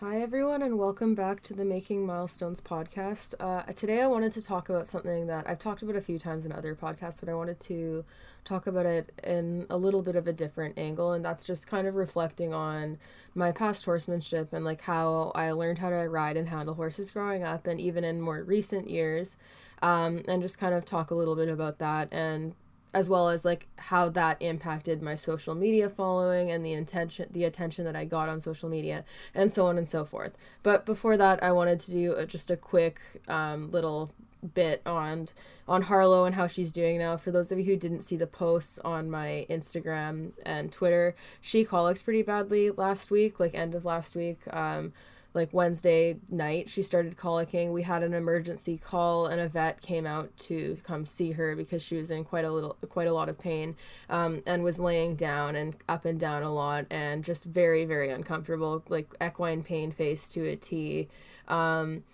Hi, everyone, and welcome back to the Making Milestones podcast. Uh, today, I wanted to talk about something that I've talked about a few times in other podcasts, but I wanted to talk about it in a little bit of a different angle, and that's just kind of reflecting on my past horsemanship and like how I learned how to ride and handle horses growing up, and even in more recent years, um, and just kind of talk a little bit about that and as well as like how that impacted my social media following and the intention the attention that I got on social media and so on and so forth. But before that, I wanted to do a, just a quick um, little bit on on Harlow and how she's doing now. For those of you who didn't see the posts on my Instagram and Twitter, she colics pretty badly last week, like end of last week. Um, like Wednesday night, she started colicking. We had an emergency call, and a vet came out to come see her because she was in quite a little, quite a lot of pain, um, and was laying down and up and down a lot, and just very, very uncomfortable, like equine pain face to a T. Um,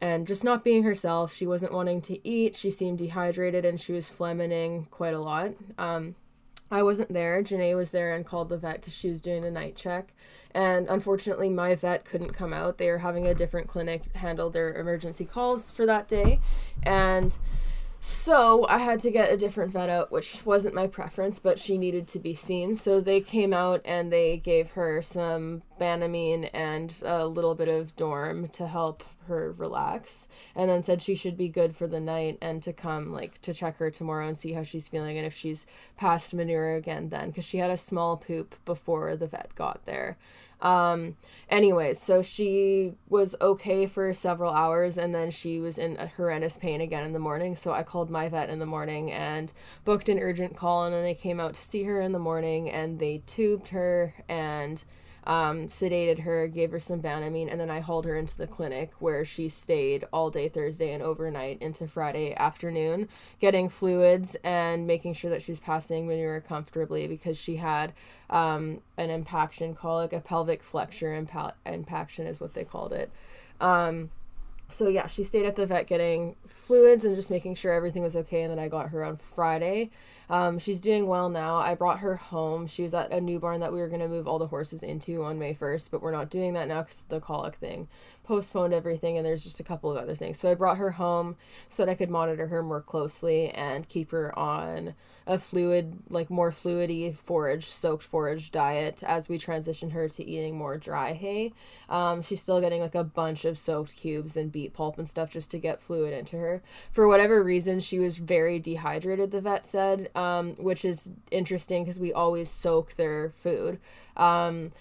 and just not being herself. She wasn't wanting to eat. She seemed dehydrated and she was flehmening quite a lot. Um, I wasn't there. Janae was there and called the vet because she was doing the night check. And unfortunately, my vet couldn't come out. They were having a different clinic handle their emergency calls for that day. And so I had to get a different vet out, which wasn't my preference, but she needed to be seen. So they came out and they gave her some Banamine and a little bit of Dorm to help her relax and then said she should be good for the night and to come like to check her tomorrow and see how she's feeling and if she's past manure again then because she had a small poop before the vet got there um, anyways, so she was okay for several hours and then she was in horrendous pain again in the morning. So I called my vet in the morning and booked an urgent call. And then they came out to see her in the morning and they tubed her and um, sedated her, gave her some Banamine, and then I hauled her into the clinic where she stayed all day Thursday and overnight into Friday afternoon, getting fluids and making sure that she's passing manure comfortably because she had um, an impaction colic, a pelvic flexure impa- impaction is what they called it. Um, so yeah, she stayed at the vet getting fluids and just making sure everything was okay. And then I got her on Friday. Um, she's doing well now. I brought her home. She was at a new barn that we were going to move all the horses into on May 1st, but we're not doing that now because the colic thing postponed everything and there's just a couple of other things. So I brought her home so that I could monitor her more closely and keep her on a fluid, like more fluidy forage, soaked forage diet as we transition her to eating more dry hay. Um, she's still getting like a bunch of soaked cubes and beet pulp and stuff just to get fluid into her. For whatever reason, she was very dehydrated, the vet said, um, which is interesting because we always soak their food. Um,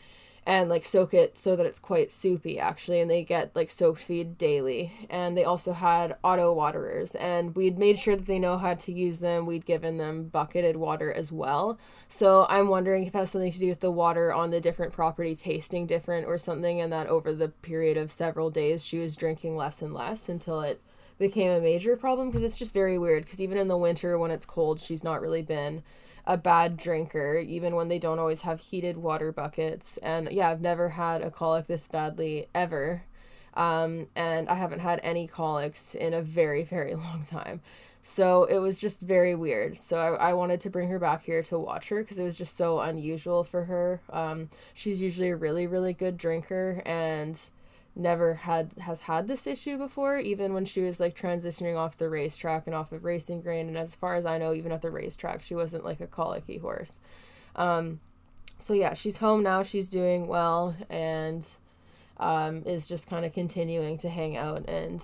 and like soak it so that it's quite soupy actually and they get like soaked feed daily. And they also had auto waterers and we'd made sure that they know how to use them. We'd given them bucketed water as well. So i'm wondering if it has something to do with the water on the different property tasting different or something and that over the period of several days she was drinking less and less until it became a major problem because it's just very weird because even in the winter when it's cold she's not really been a bad drinker, even when they don't always have heated water buckets. And yeah, I've never had a colic this badly ever. Um, and I haven't had any colics in a very, very long time. So it was just very weird. So I, I wanted to bring her back here to watch her because it was just so unusual for her. Um, she's usually a really, really good drinker and never had has had this issue before even when she was like transitioning off the racetrack and off of racing grain and as far as i know even at the racetrack she wasn't like a colicky horse. Um, so yeah she's home now. She's doing well and um, is just kind of continuing to hang out and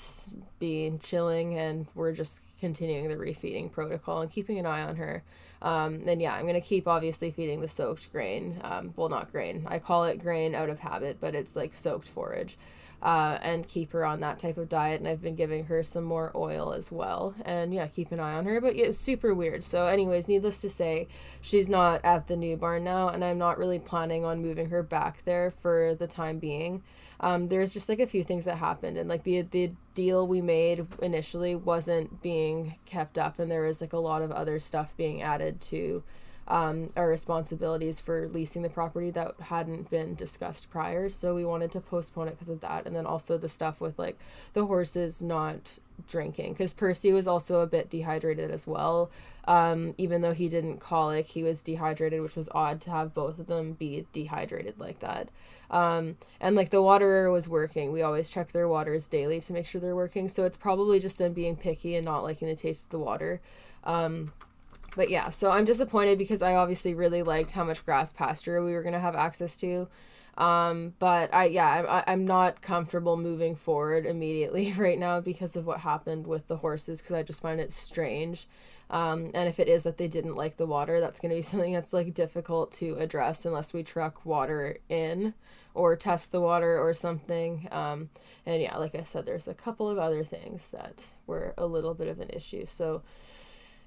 be chilling. And we're just continuing the refeeding protocol and keeping an eye on her. Um, and yeah i'm going to keep obviously feeding the soaked grain. Um, well not grain. I call it grain out of habit but it's like soaked forage uh, and keep her on that type of diet. And I've been giving her some more oil as well. And yeah, keep an eye on her. But yeah, it's super weird. So, anyways, needless to say, she's not at the new barn now, and I'm not really planning on moving her back there for the time being. Um, there's just like a few things that happened, and like the the deal we made initially wasn't being kept up, and there was like a lot of other stuff being added to um, our responsibilities for leasing the property that hadn't been discussed prior. So we wanted to postpone it because of that. And then also the stuff with like the horses not drinking because Percy was also a bit dehydrated as well. Um, even though he didn't colic, he was dehydrated, which was odd to have both of them be dehydrated like that. Um, and like the water was working. We always check their waters daily to make sure they're working. So it's probably just them being picky and not liking the taste of the water. Um, but yeah, so I'm disappointed because I obviously really liked how much grass pasture we were going to have access to. Um, but I, yeah, I, I'm not comfortable moving forward immediately right now because of what happened with the horses because I just find it strange. Um, and if it is that they didn't like the water, that's going to be something that's like difficult to address unless we truck water in or test the water or something. Um, and yeah, like I said, there's a couple of other things that were a little bit of an issue. So,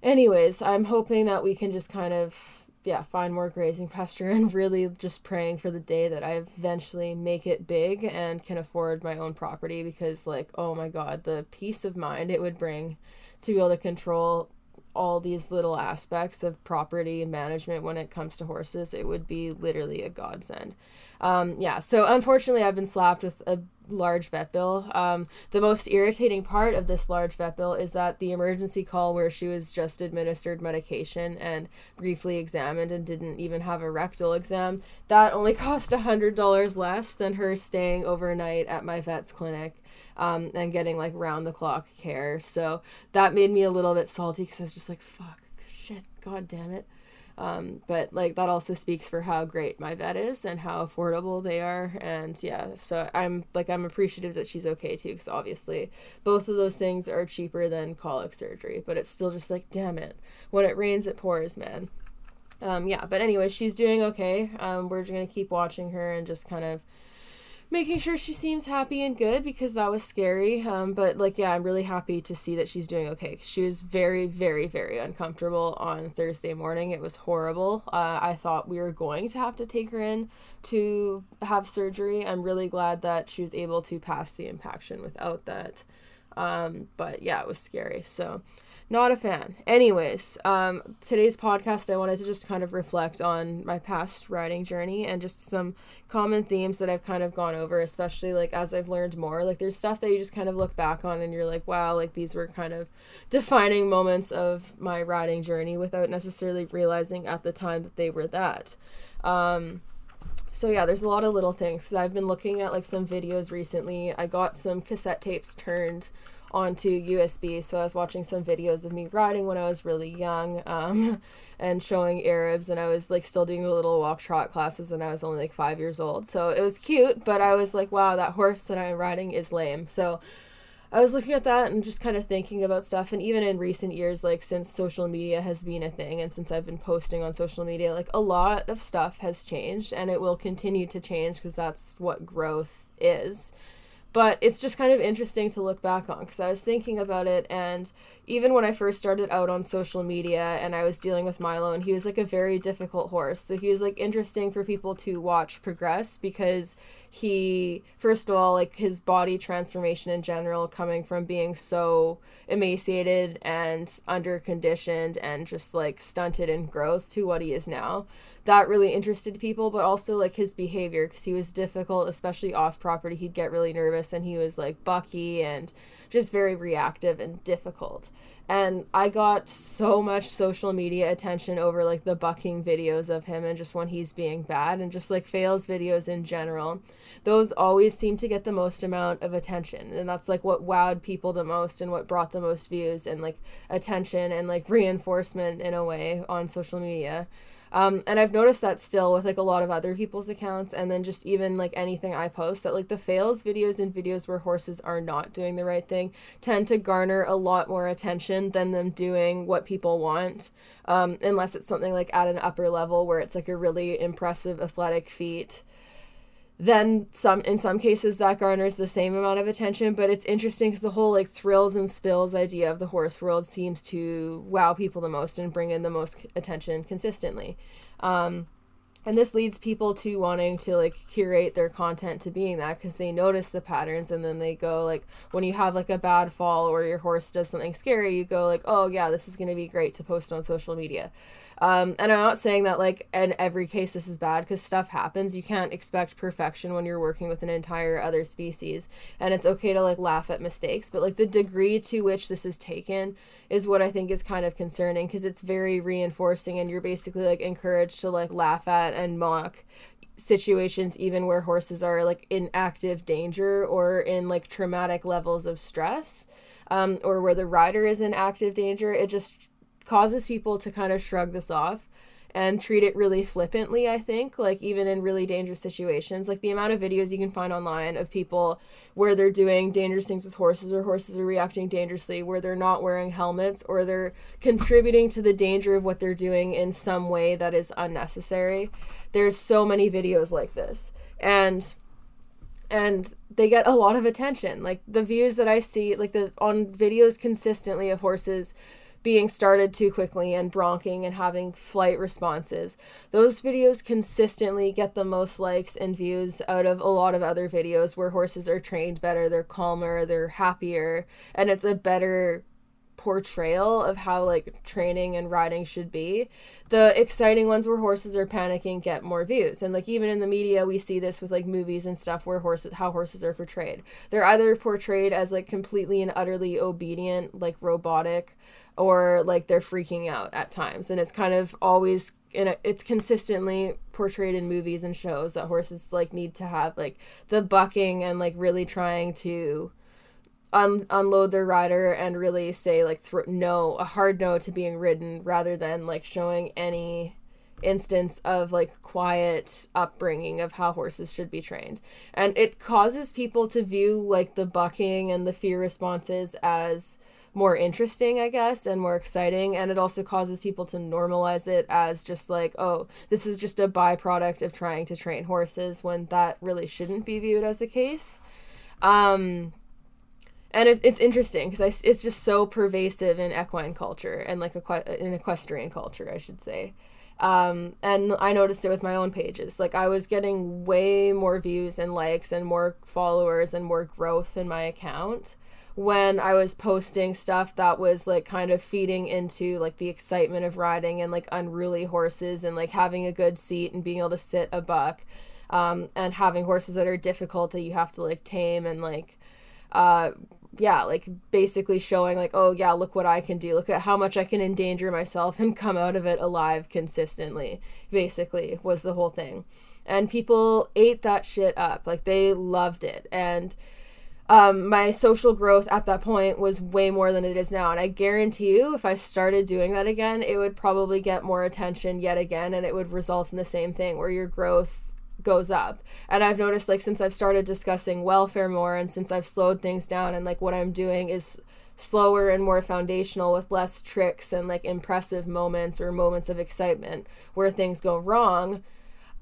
anyways, I'm hoping that we can just kind of yeah, find more grazing pasture and really just praying for the day that I eventually make it big and can afford my own property because like, oh my god, the peace of mind it would bring to be able to control all these little aspects of property management when it comes to horses, it would be literally a godsend. Um, yeah, so unfortunately, I've been slapped with a large vet bill. Um, the most irritating part of this large vet bill is that the emergency call where she was just administered medication and briefly examined and didn't even have a rectal exam, that only cost a $100 less than her staying overnight at my vet's clinic um, and getting like round the clock care. So that made me a little bit salty because I was just like, fuck, shit, god damn it. Um, but like that also speaks for how great my vet is and how affordable they are. And yeah, so I'm like, I'm appreciative that she's okay too, because obviously both of those things are cheaper than colic surgery, but it's still just like, damn it. When it rains, it pours, man. Um, yeah, but anyway, she's doing okay. Um, we're to keep watching her and just kind of making sure she seems happy and good because that was scary. Um, but like, yeah, I'm really happy to see that she's doing okay. She was very, very, very uncomfortable on Thursday morning. It was horrible. Uh, I thought we were going to have to take her in to have surgery. I'm really glad that she was able to pass the impaction without that. Um, but yeah, it was scary. So not a fan. Anyways, um, today's podcast, I wanted to just kind of reflect on my past riding journey and just some common themes that I've kind of gone over, especially like as I've learned more. Like, there's stuff that you just kind of look back on and you're like, wow, like these were kind of defining moments of my riding journey without necessarily realizing at the time that they were that. Um, so yeah, there's a lot of little things. I've been looking at like some videos recently. I got some cassette tapes turned onto USB. So I was watching some videos of me riding when I was really young um, and showing Arabs, and I was like still doing the little walk trot classes, and I was only like five years old. So it was cute, but I was like, wow, that horse that I'm riding is lame. So I was looking at that and just kind of thinking about stuff. And even in recent years, like since social media has been a thing and since I've been posting on social media, like a lot of stuff has changed and it will continue to change because that's what growth is but it's just kind of interesting to look back on because I was thinking about it and even when I first started out on social media and I was dealing with Milo and he was like a very difficult horse. So he was like interesting for people to watch progress because he first of all like his body transformation in general coming from being so emaciated and under conditioned and just like stunted in growth to what he is now that really interested people, but also like his behavior because he was difficult, especially off property. He'd get really nervous and he was like bucky and just very reactive and difficult. And I got so much social media attention over like the bucking videos of him and just when he's being bad and just like fails videos in general. Those always seem to get the most amount of attention. And that's like what wowed people the most and what brought the most views and like attention and like reinforcement in a way on social media. Um, and I've noticed that still with like a lot of other people's accounts, and then just even like anything I post that like the fails videos and videos where horses are not doing the right thing tend to garner a lot more attention than them doing what people want. Um, unless it's something like at an upper level where it's like a really impressive athletic feat then some in some cases that garners the same amount of attention but it's interesting because the whole like thrills and spills idea of the horse world seems to wow people the most and bring in the most attention consistently. Um, and this leads people to wanting to like curate their content to being that because they notice the patterns and then they go like when you have like a bad fall or your horse does something scary you go like oh yeah this is going to be great to post on social media Um, and I'm not saying that like in every case this is bad because stuff happens. You can't expect perfection when you're working with an entire other species, and it's okay to like laugh at mistakes. But like the degree to which this is taken is what I think is kind of concerning because it's very reinforcing, and you're basically like encouraged to like laugh at and mock situations even where horses are like in active danger or in like traumatic levels of stress um, or where the rider is in active danger it just causes people to kind of shrug this off and treat it really flippantly, I think, like even in really dangerous situations. Like the amount of videos you can find online of people where they're doing dangerous things with horses or horses are reacting dangerously, where they're not wearing helmets or they're contributing to the danger of what they're doing in some way that is unnecessary. There's so many videos like this. And and they get a lot of attention. Like the views that I see like the on videos consistently of horses being started too quickly and bronching and having flight responses. Those videos consistently get the most likes and views out of a lot of other videos where horses are trained better, they're calmer, they're happier, and it's a better portrayal of how like training and riding should be. The exciting ones where horses are panicking get more views. And like even in the media we see this with like movies and stuff where horses how horses are portrayed. They're either portrayed as like completely and utterly obedient, like robotic, or like they're freaking out at times. And it's kind of always in a, it's consistently portrayed in movies and shows that horses like need to have like the bucking and like really trying to un- unload their rider and really say like no a hard no to being ridden rather than like showing any instance of like quiet upbringing of how horses should be trained. And it causes people to view like the bucking and the fear responses as more interesting, I guess, and more exciting. And it also causes people to normalize it as just like, oh, this is just a byproduct of trying to train horses when that really shouldn't be viewed as the case. Um, and it's, it's interesting because it's just so pervasive in equine culture and like equ- in equestrian culture, I should say. Um, and I noticed it with my own pages. Like I was getting way more views and likes and more followers and more growth in my account when I was posting stuff that was like kind of feeding into like the excitement of riding and like unruly horses and like having a good seat and being able to sit a buck um, and having horses that are difficult that you have to like tame and like uh yeah like basically showing like oh yeah look what i can do. Look at how much i can endanger myself and come out of it alive consistently basically was the whole thing. And people ate that shit up. Like they loved it. And um, my social growth at that point was way more than it is now. And I guarantee you, if I started doing that again, it would probably get more attention yet again, and it would result in the same thing where your growth goes up. And I've noticed, like, since I've started discussing welfare more and since I've slowed things down, and like what I'm doing is slower and more foundational with less tricks and like impressive moments or moments of excitement where things go wrong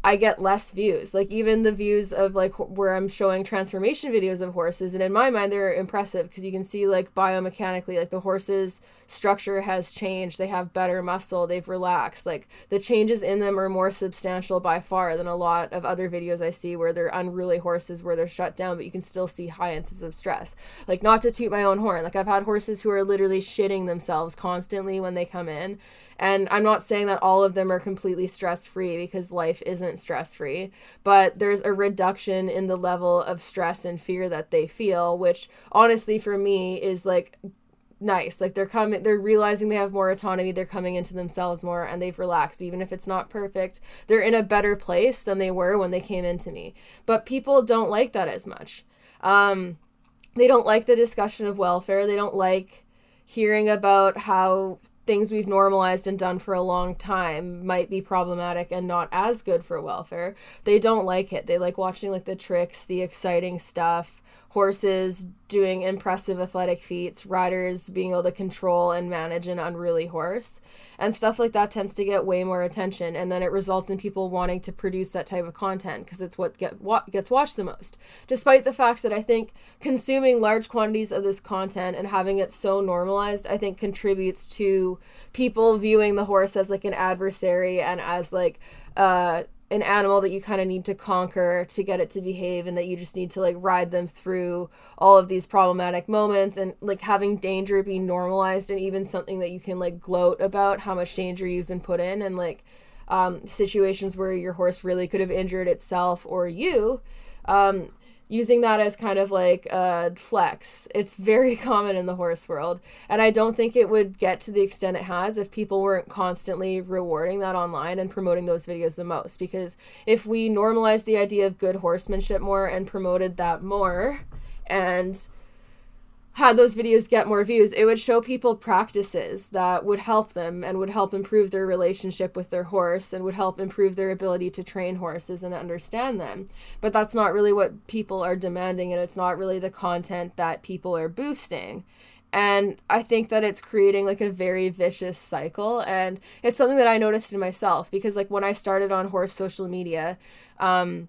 I get less views. Like even the views of like where I'm showing transformation videos of horses, and in my mind they're impressive because you can see like biomechanically like the horses structure has changed. They have better muscle. They've relaxed. Like the changes in them are more substantial by far than a lot of other videos I see where they're unruly horses where they're shut down, but you can still see high instances of stress. Like not to toot my own horn. Like I've had horses who are literally shitting themselves constantly when they come in and I'm not saying that all of them are completely stress free because life isn't stress free, but there's a reduction in the level of stress and fear that they feel, which honestly for me is like nice. Like they're coming they're realizing they have more autonomy, they're coming into themselves more and they've relaxed even if it's not perfect. They're in a better place than they were when they came into me. But people don't like that as much. Um they don't like the discussion of welfare. They don't like hearing about how things we've normalized and done for a long time might be problematic and not as good for welfare. They don't like it. They like watching like the tricks, the exciting stuff, horses doing impressive athletic feats, riders being able to control and manage an unruly horse. And stuff like that tends to get way more attention and then it results in people wanting to produce that type of content because it's what get what gets watched the most. Despite the fact that I think consuming large quantities of this content and having it so normalized, I think contributes to people viewing the horse as like an adversary and as like uh an animal that you kind of need to conquer to get it to behave and that you just need to like ride them through all of these problematic moments and like having danger be normalized and even something that you can like gloat about how much danger you've been put in and like um, situations where your horse really could have injured itself or you um, using that as kind of like a flex. It's very common in the horse world. And I don't think it would get to the extent it has if people weren't constantly rewarding that online and promoting those videos the most. Because if we normalized the idea of good horsemanship more and promoted that more and had those videos get more views, it would show people practices that would help them and would help improve their relationship with their horse and would help improve their ability to train horses and understand them. But that's not really what people are demanding, and it's not really the content that people are boosting. And I think that it's creating like a very vicious cycle. And it's something that I noticed in myself because, like, when I started on horse social media, um,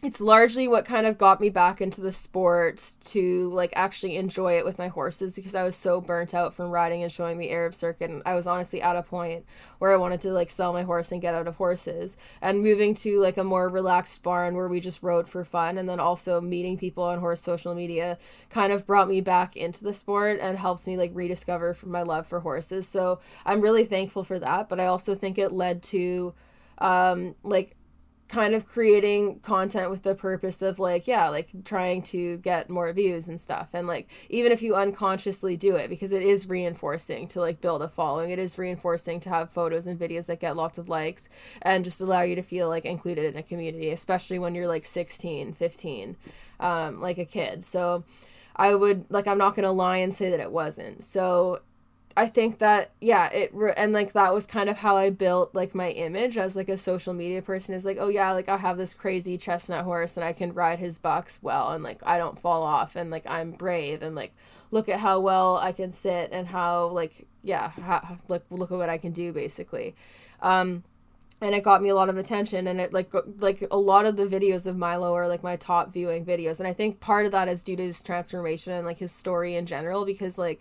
it's largely what kind of got me back into the sport to like actually enjoy it with my horses because I was so burnt out from riding and showing the Arab circuit and I was honestly at a point where I wanted to like sell my horse and get out of horses. And moving to like a more relaxed barn where we just rode for fun and then also meeting people on horse social media kind of brought me back into the sport and helped me like rediscover my love for horses. So I'm really thankful for that but I also think it led to um like kind of creating content with the purpose of like yeah like trying to get more views and stuff. And like even if you unconsciously do it because it is reinforcing to like build a following it is reinforcing to have photos and videos that get lots of likes and just allow you to feel like included in a community especially when you're like 16 15 um, like a kid. So i would like i'm not gonna lie and say that it wasn't. So I think that yeah, it and like that was kind of how I built like my image as like a social media person is like, oh yeah, like I have this crazy chestnut horse and I can ride his bucks well and like I don't fall off and like I'm brave and like look at how well I can sit and how like yeah, how, like look at what I can do basically. Um and it got me a lot of attention and it like like a lot of the videos of Milo are like my top viewing videos and I think part of that is due to his transformation and like his story in general because like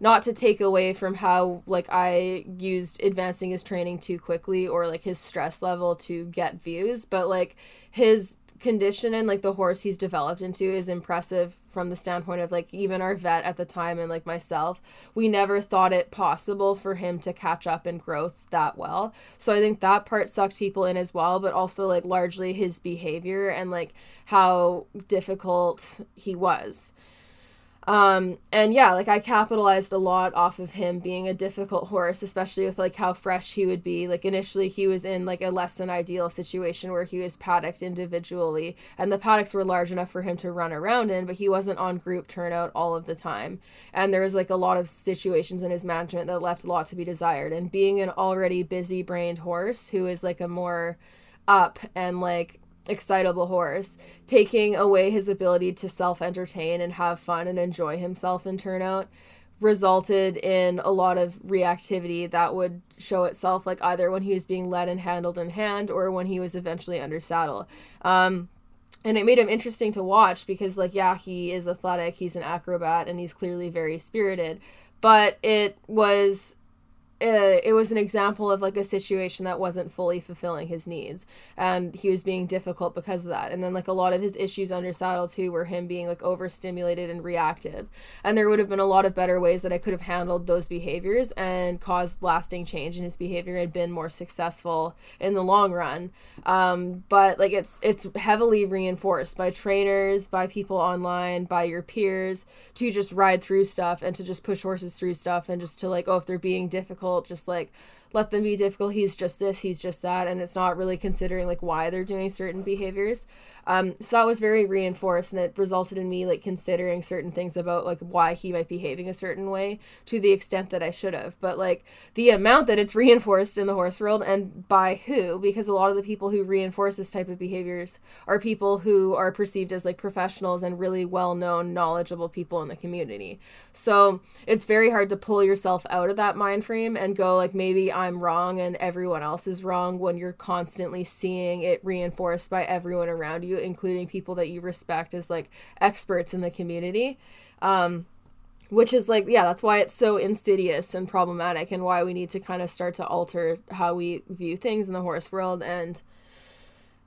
not to take away from how like I used advancing his training too quickly or like his stress level to get views, but like his condition and like the horse he's developed into is impressive from the standpoint of like even our vet at the time and like myself we never thought it possible for him to catch up in growth that well. So i think that part sucked people in as well but also like largely his behavior and like how difficult he was um, and yeah, like I capitalized a lot off of him being a difficult horse, especially with like how fresh he would be. Like initially he was in like a less than ideal situation where he was paddocked individually and the paddocks were large enough for him to run around in, but he wasn't on group turnout all of the time. And there was like a lot of situations in his management that left a lot to be desired. And being an already busy brained horse who is like a more up and like excitable horse, taking away his ability to self entertain and have fun and enjoy himself in turnout resulted in a lot of reactivity that would show itself like either when he was being led and handled in hand or when he was eventually under saddle. Um, and it made him interesting to watch because like yeah he is athletic he's an acrobat and he's clearly very spirited but it was uh, it was an example of like a situation that wasn't fully fulfilling his needs and he was being difficult because of that. And then like a lot of his issues under saddle too were him being like overstimulated and reactive. And there would have been a lot of better ways that i could have handled those behaviors and caused lasting change in his behavior and been more successful in the long run. Um, but like it's it's heavily reinforced by trainers by people online by your peers to just ride through stuff and to just push horses through stuff and just to like oh if they're being difficult difficult just like let them be difficult. He's just this he's just that. And it's not really considering like why they're doing certain behaviors um, so that was very reinforced and it resulted in me like considering certain things about like why he might be behaving a certain way to the extent that I should have. But like the amount that it's reinforced in the horse world and by who, because a lot of the people who reinforce this type of behaviors are people who are perceived as like professionals and really well known, knowledgeable people in the community. So it's very hard to pull yourself out of that mind frame and go like maybe I'm wrong and everyone else is wrong when you're constantly seeing it reinforced by everyone around you including people that you respect as like experts in the community. Um, which is like yeah that's why it's so insidious and problematic and why we need to kind of start to alter how we view things in the horse world and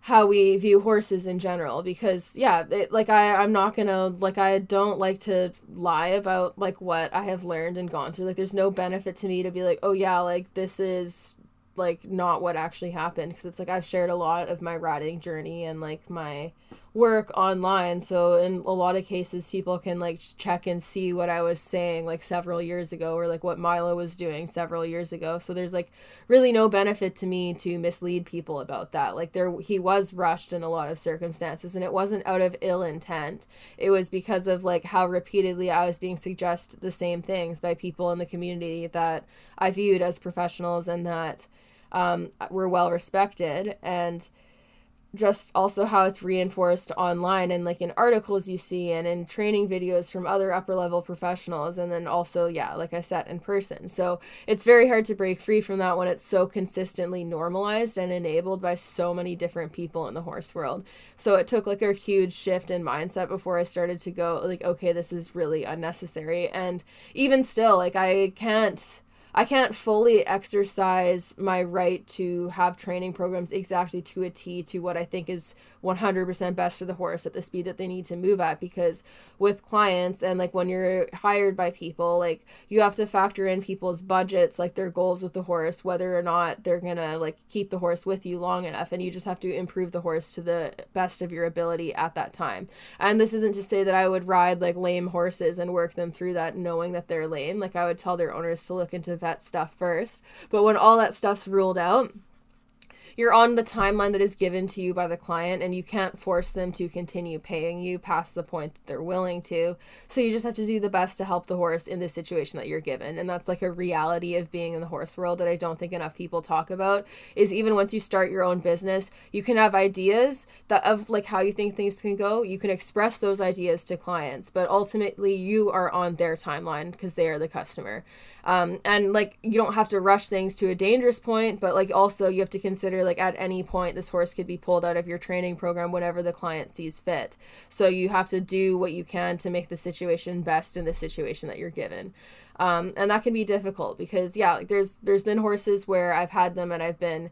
how we view horses in general because yeah it, like i i'm not gonna like i don't like to lie about like what i have learned and gone through like there's no benefit to me to be like oh yeah like this is like not what actually happened because it's like I've shared a lot of my riding journey and like my work online. So in a lot of cases people can like check and see what I was saying like several years ago or like what Milo was doing several years ago. So there's like really no benefit to me to mislead people about that. Like there he was rushed in a lot of circumstances and it wasn't out of ill intent. It was because of like how repeatedly I was being suggested the same things by people in the community that I viewed as professionals and that um, were well respected. And just also how it's reinforced online and like in articles you see and in training videos from other upper level professionals and then also yeah like i said in person. So it's very hard to break free from that when it's so consistently normalized and enabled by so many different people in the horse world. So it took like a huge shift in mindset before i started to go like okay this is really unnecessary. And even still like i can't I can't fully exercise my right to have training programs exactly to a T to what I think is 100% best for the horse at the speed that they need to move at because with clients and like when you're hired by people like you have to factor in people's budgets like their goals with the horse whether or not they're to like keep the horse with you long enough and you just have to improve the horse to the best of your ability at that time. And this isn't to say that I would ride like lame horses and work them through that knowing that they're lame like I would tell their owners to look into vet stuff first. But when all that stuff's ruled out, you're on the timeline that is given to you by the client and you can't force them to continue paying you past the point that they're willing to. So you just have to do the best to help the horse in the situation that you're given. And that's like a reality of being in the horse world that i don't think enough people talk about is even once you start your own business you can have ideas that of like how you think things can go you can express those ideas to clients but ultimately you are on their timeline because they are the customer. Um, and like you don't have to rush things to a dangerous point but like also you have to consider like at any point this horse could be pulled out of your training program whenever the client sees fit. So you have to do what you can to make the situation best in the situation that you're given. Um, and that can be difficult because yeah like there's there's been horses where i've had them and i've been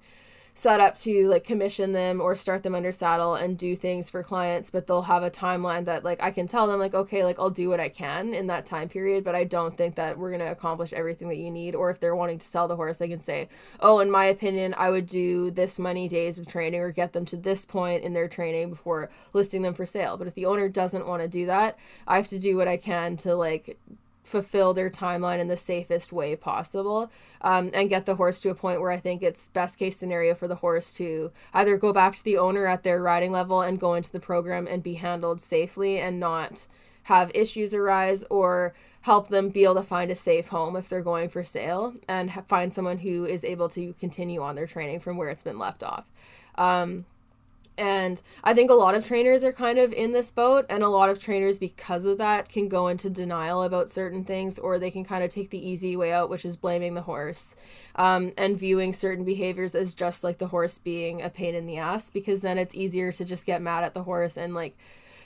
set up to like commission them or start them under saddle and do things for clients but they'll have a timeline that like i can tell them like okay like i'll do what i can in that time period but i don't think that we're going to accomplish everything that you need or if they're wanting to sell the horse they can say oh in my opinion i would do this many days of training or get them to this point in their training before listing them for sale. But if the owner doesn't want to do that i have to do what i can to like fulfill their timeline in the safest way possible um, and get the horse to a point where I think it's best case scenario for the horse to either go back to the owner at their riding level and go into the program and be handled safely and not have issues arise or help them be able to find a safe home if they're going for sale and find someone who is able to continue on their training from where it's been left off. Um, and I think a lot of trainers are kind of in this boat, and a lot of trainers, because of that, can go into denial about certain things, or they can kind of take the easy way out, which is blaming the horse um, and viewing certain behaviors as just like the horse being a pain in the ass, because then it's easier to just get mad at the horse and like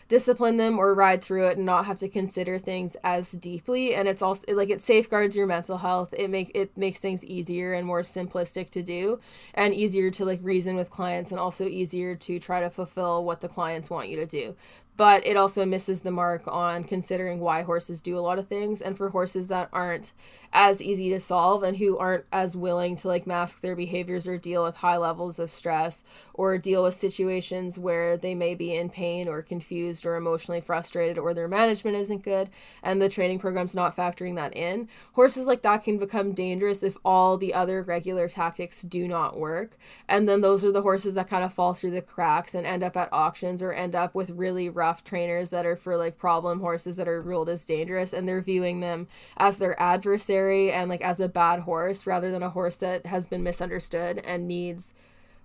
discipline them or ride through it and not have to consider things as deeply. And it's also like it safeguards your mental health. It make it makes things easier and more simplistic to do and easier to like reason with clients and also easier to try to fulfill what the clients want you to do but it also misses the mark on considering why horses do a lot of things and for horses that aren't as easy to solve and who aren't as willing to like mask their behaviors or deal with high levels of stress or deal with situations where they may be in pain or confused or emotionally frustrated or their management isn't good and the training program's not factoring that in horses like that can become dangerous if all the other regular tactics do not work. And then those are the horses that kind of fall through the cracks and end up at auctions or end up with really rough trainers that are for like problem horses that are ruled as dangerous and they're viewing them as their adversary and like as a bad horse rather than a horse that has been misunderstood and needs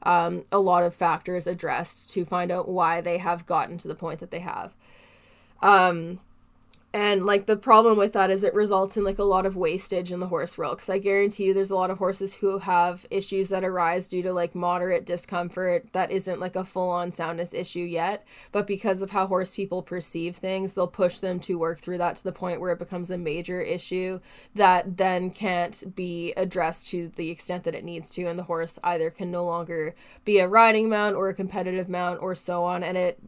um, a lot of factors addressed to find out why they have gotten to the point that they have. Um, and like the problem with that is it results in like a lot of wastage in the horse world because i guarantee you there's a lot of horses who have issues that arise due to like moderate discomfort that isn't like a full-on soundness issue yet. But because of how horse people perceive things they'll push them to work through that to the point where it becomes a major issue that then can't be addressed to the extent that it needs to and the horse either can no longer be a riding mount or a competitive mount or so on and it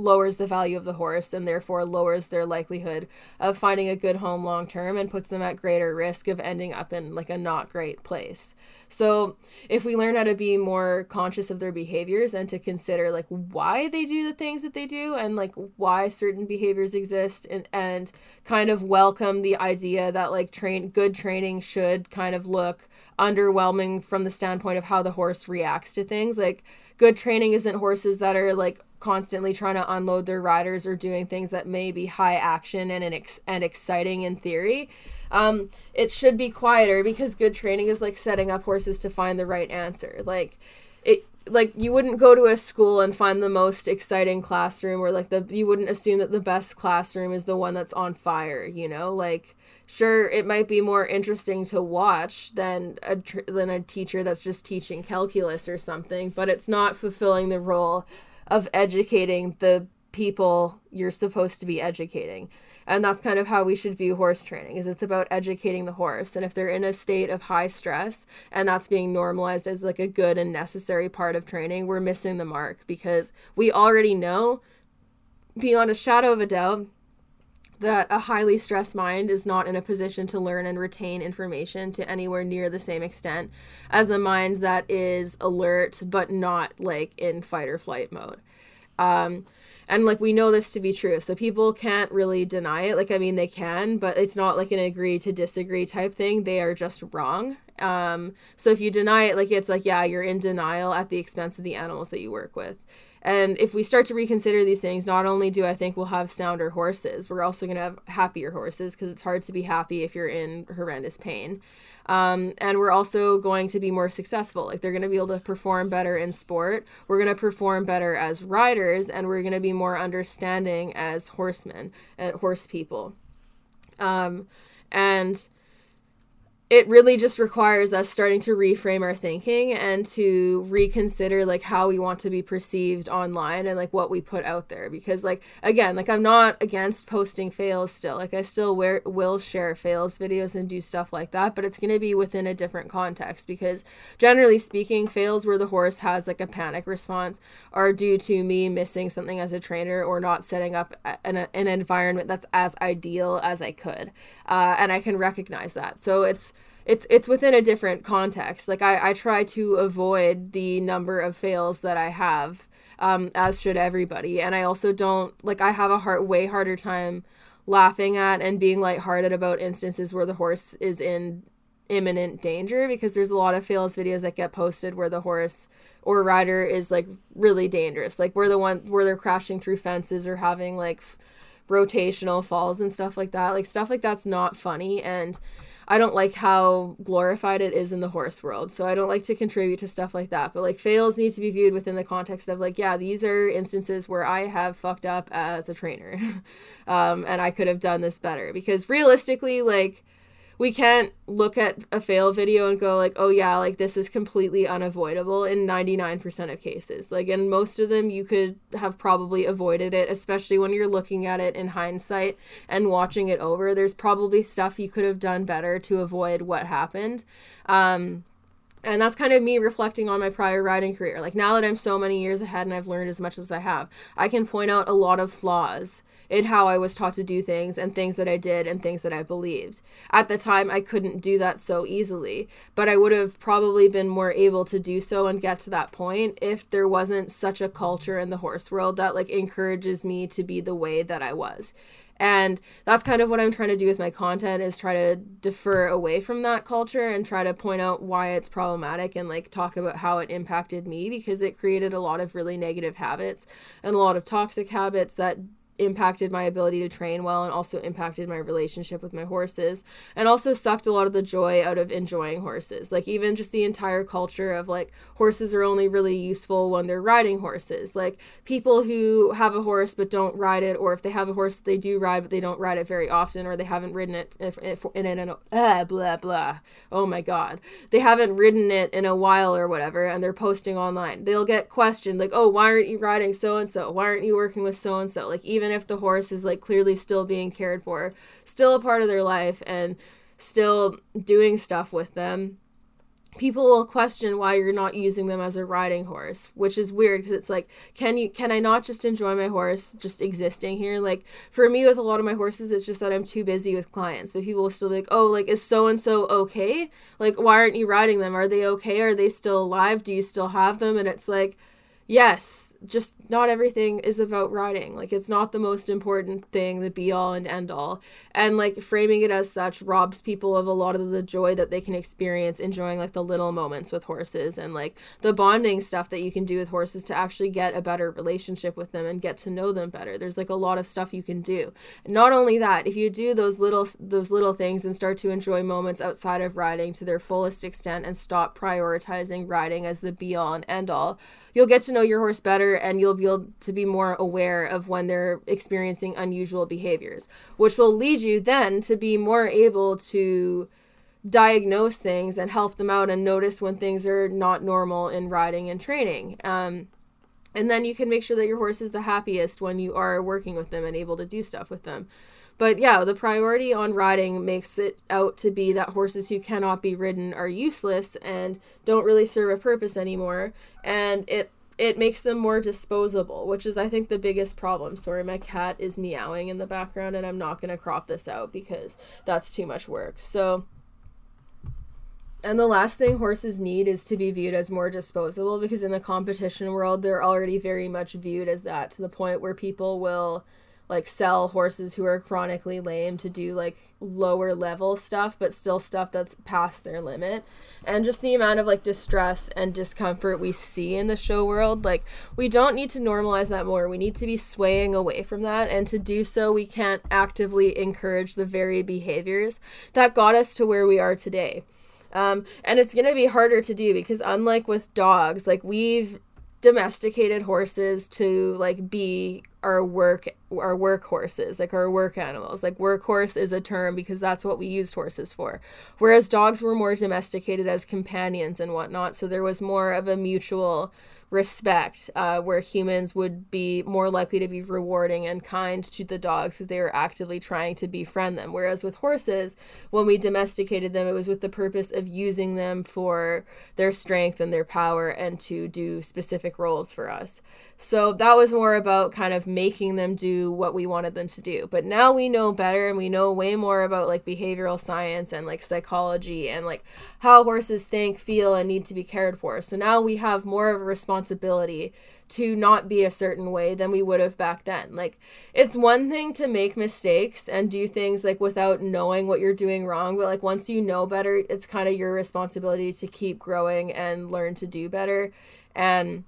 lowers the value of the horse and therefore lowers their likelihood of finding a good home long term and puts them at greater risk of ending up in like a not great place. So, if we learn how to be more conscious of their behaviors and to consider like why they do the things that they do and like why certain behaviors exist and and kind of welcome the idea that like train good training should kind of look underwhelming from the standpoint of how the horse reacts to things like good training isn't horses that are like constantly trying to unload their riders or doing things that may be high action and ex- and exciting in theory. Um, it should be quieter because good training is like setting up horses to find the right answer. Like it like you wouldn't go to a school and find the most exciting classroom or like the you wouldn't assume that the best classroom is the one that's on fire, you know? Like sure it might be more interesting to watch than a than a teacher that's just teaching calculus or something, but it's not fulfilling the role of educating the people you're supposed to be educating. And that's kind of how we should view horse training is it's about educating the horse. And if they're in a state of high stress and that's being normalized as like a good and necessary part of training we're missing the mark because we already know beyond a shadow of a doubt that a highly stressed mind is not in a position to learn and retain information to anywhere near the same extent as a mind that is alert but not like in fight or flight mode. Um, and like we know this to be true, so people can't really deny it. Like I mean, they can, but it's not like an agree to disagree type thing. They are just wrong. Um, so if you deny it, like it's like yeah, you're in denial at the expense of the animals that you work with. And if we start to reconsider these things, not only do I think we'll have sounder horses, we're also going to have happier horses because it's hard to be happy if you're in horrendous pain. Um, and we're also going to be more successful. Like they're going to be able to perform better in sport. We're going to perform better as riders, and we're going to be more understanding as horsemen and horse people. Um, and it really just requires us starting to reframe our thinking and to reconsider like how we want to be perceived online and like what we put out there. Because like again like i'm not against posting fails still. Like i still wear, will share fails videos and do stuff like that but it's going to be within a different context because generally speaking fails where the horse has like a panic response are due to me missing something as a trainer or not setting up an, an environment that's as ideal as i could uh, and i can recognize that. So it's it's it's within a different context. Like I, I try to avoid the number of fails that I have, um, as should everybody. And I also don't like I have a hard way harder time laughing at and being lighthearted about instances where the horse is in imminent danger because there's a lot of fails videos that get posted where the horse or rider is like really dangerous. Like where the one where they're crashing through fences or having like f- rotational falls and stuff like that. Like stuff like that's not funny and I don't like how glorified it is in the horse world. So I don't like to contribute to stuff like that. But like fails need to be viewed within the context of like, yeah, these are instances where I have fucked up as a trainer. um, and I could have done this better. Because realistically, like we can't look at a fail video and go like oh yeah like this is completely unavoidable in 99% of cases. Like in most of them you could have probably avoided it especially when you're looking at it in hindsight and watching it over. There's probably stuff you could have done better to avoid what happened. Um and that's kind of me reflecting on my prior riding career. Like now that I'm so many years ahead and I've learned as much as I have, I can point out a lot of flaws in how I was taught to do things and things that I did and things that I believed. At the time, I couldn't do that so easily, but I would have probably been more able to do so and get to that point if there wasn't such a culture in the horse world that like encourages me to be the way that I was and that's kind of what i'm trying to do with my content is try to defer away from that culture and try to point out why it's problematic and like talk about how it impacted me because it created a lot of really negative habits and a lot of toxic habits that impacted my ability to train well and also impacted my relationship with my horses and also sucked a lot of the joy out of enjoying horses. Like even just the entire culture of like horses are only really useful when they're riding horses. Like people who have a horse but don't ride it or if they have a horse they do ride but they don't ride it very often or they haven't ridden it in it in a uh, blah blah. Oh my god. They haven't ridden it in a while or whatever and they're posting online. They'll get questioned like, "Oh, why aren't you riding so and so? Why aren't you working with so and so?" Like even if the horse is like clearly still being cared for, still a part of their life and still doing stuff with them people will question why you're not using them as a riding horse which is weird because it's like can you can i not just enjoy my horse just existing here? Like for me with a lot of my horses it's just that i'm too busy with clients but people will still be like oh like is so and so okay? Like why aren't you riding them? Are they okay? Are they still alive? Do you still have them? And it's like yes, just not everything is about riding. Like it's not the most important thing, the be all and end all. And like framing it as such robs people of a lot of the joy that they can experience enjoying like the little moments with horses and like the bonding stuff that you can do with horses to actually get a better relationship with them and get to know them better. There's like a lot of stuff you can do. Not only that, if you do those little those little things and start to enjoy moments outside of riding to their fullest extent and stop prioritizing riding as the be all and end all, you'll get to know your horse better and you'll be able to be more aware of when they're experiencing unusual behaviors, which will lead you then to be more able to diagnose things and help them out and notice when things are not normal in riding and training. Um, and then you can make sure that your horse is the happiest when you are working with them and able to do stuff with them. But yeah, the priority on riding makes it out to be that horses who cannot be ridden are useless and don't really serve a purpose anymore. And it it makes them more disposable, which is I think the biggest problem. Sorry, my cat is meowing in the background and I'm not going to crop this out because that's too much work. So and the last thing horses need is to be viewed as more disposable because in the competition world they're already very much viewed as that to the point where people will like sell horses who are chronically lame to do like lower level stuff but still stuff that's past their limit. And just the amount of like distress and discomfort we see in the show world like we don't need to normalize that more. We need to be swaying away from that. And to do so we can't actively encourage the very behaviors that got us to where we are today. Um, and it's going to be harder to do because unlike with dogs like we've domesticated horses to like be our work our work horses like our work animals. Like workhorse is a term because that's what we used horses for. Whereas dogs were more domesticated as companions and whatnot so there was more of a mutual respect, uh, where humans would be more likely to be rewarding and kind to the dogs because they were actively trying to befriend them. Whereas with horses, when we domesticated them, it was with the purpose of using them for their strength and their power and to do specific roles for us. So that was more about kind of making them do what we wanted them to do. But now we know better and we know way more about like behavioral science and like psychology and like how horses think, feel, and need to be cared for. So now we have more of a responsibility to not be a certain way than we would have back then. Like, it's one thing to make mistakes and do things like without knowing what you're doing wrong, but like once you know better, it's kind of your responsibility to keep growing and learn to do better. And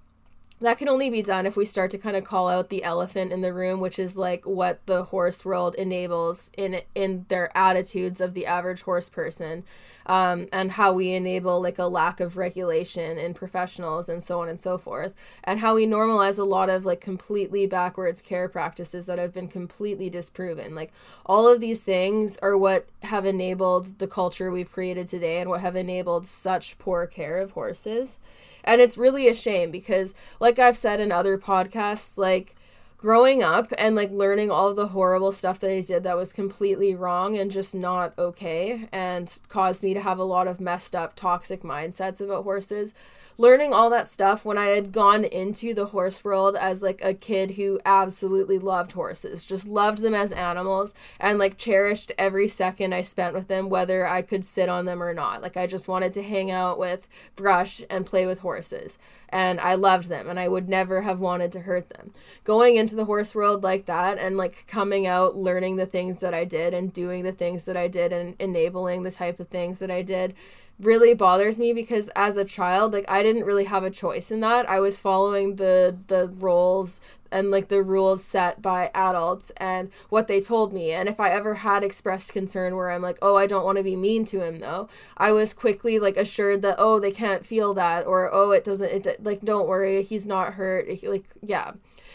that can only be done if we start to kind of call out the elephant in the room which is like what the horse world enables in in their attitudes of the average horse person um, and how we enable like a lack of regulation in professionals and so on and so forth and how we normalize a lot of like completely backwards care practices that have been completely disproven. Like all of these things are what have enabled the culture we've created today and what have enabled such poor care of horses and it's really a shame because, like I've said in other podcasts, like growing up and like learning all of the horrible stuff that I did that was completely wrong and just not okay and caused me to have a lot of messed up toxic mindsets about horses learning all that stuff when I had gone into the horse world as like a kid who absolutely loved horses, just loved them as animals and like cherished every second I spent with them, whether I could sit on them or not. Like I just wanted to hang out with Brush and play with horses. And I loved them and I would never have wanted to hurt them. Going into the horse world like that and like coming out, learning the things that I did and doing the things that I did and enabling the type of things that I did really bothers me because as a child like i didn't really have a choice in that. I was following the the roles and like the rules set by adults and what they told me. And if I ever had expressed concern where I'm like, oh, I don't want to be mean to him though, I was quickly like assured that, oh, they can't feel that or, oh, it doesn't, it like, don't worry, he's not hurt. Like, yeah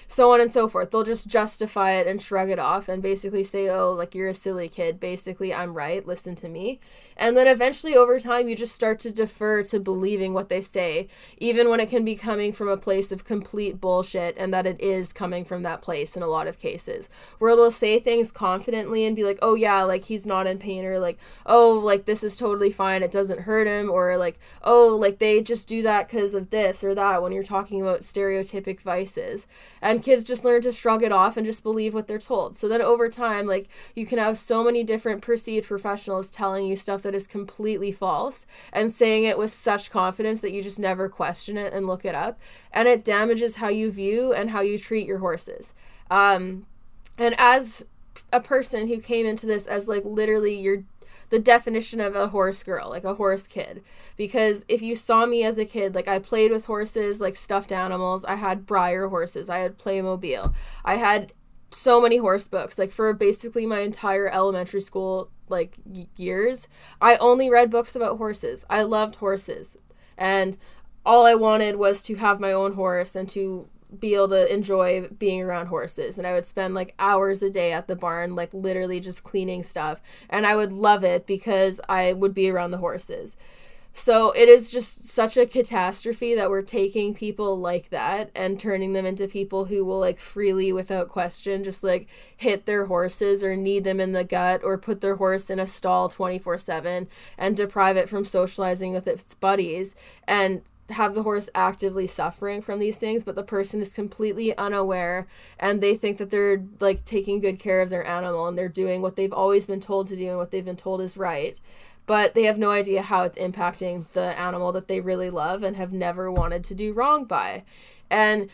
so on and so forth. They'll just justify it and shrug it off and basically say, oh, like you're a silly kid. Basically, I'm right. Listen to me. And then eventually, over time, you just start to defer to believing what they say, even when it can be coming from a place of complete bullshit, and that it is coming from that place in a lot of cases, where they'll say things confidently and be like, oh, yeah, like he's not in pain, or like, oh, like this is totally fine, it doesn't hurt him, or like, oh, like they just do that because of this or that when you're talking about stereotypic vices. And kids just learn to shrug it off and just believe what they're told. So then over time, like, you can have so many different perceived professionals telling you stuff that is completely false and saying it with such confidence that you just never question it and look it up. And it damages how you view and how you treat your horses. Um, and as a person who came into this as like literally your the definition of a horse girl, like a horse kid. Because if you saw me as a kid, like I played with horses, like stuffed animals. I had Breyer horses. I had Playmobil. I had so many horse books. Like for basically my entire elementary school like years, I only read books about horses. I loved horses. And all I wanted was to have my own horse and to be able to enjoy being around horses. And I would spend like hours a day at the barn like literally just cleaning stuff. And I would love it because I would be around the horses. So it is just such a catastrophe that we're taking people like that and turning them into people who will like freely without question just like hit their horses or knee them in the gut or put their horse in a stall 24/7 and deprive it from socializing with its buddies. And have the horse actively suffering from these things but the person is completely unaware and they think that they're like taking good care of their animal and they're doing what they've always been told to do and what they've been told is right but they have no idea how it's impacting the animal that they really love and have never wanted to do wrong by. And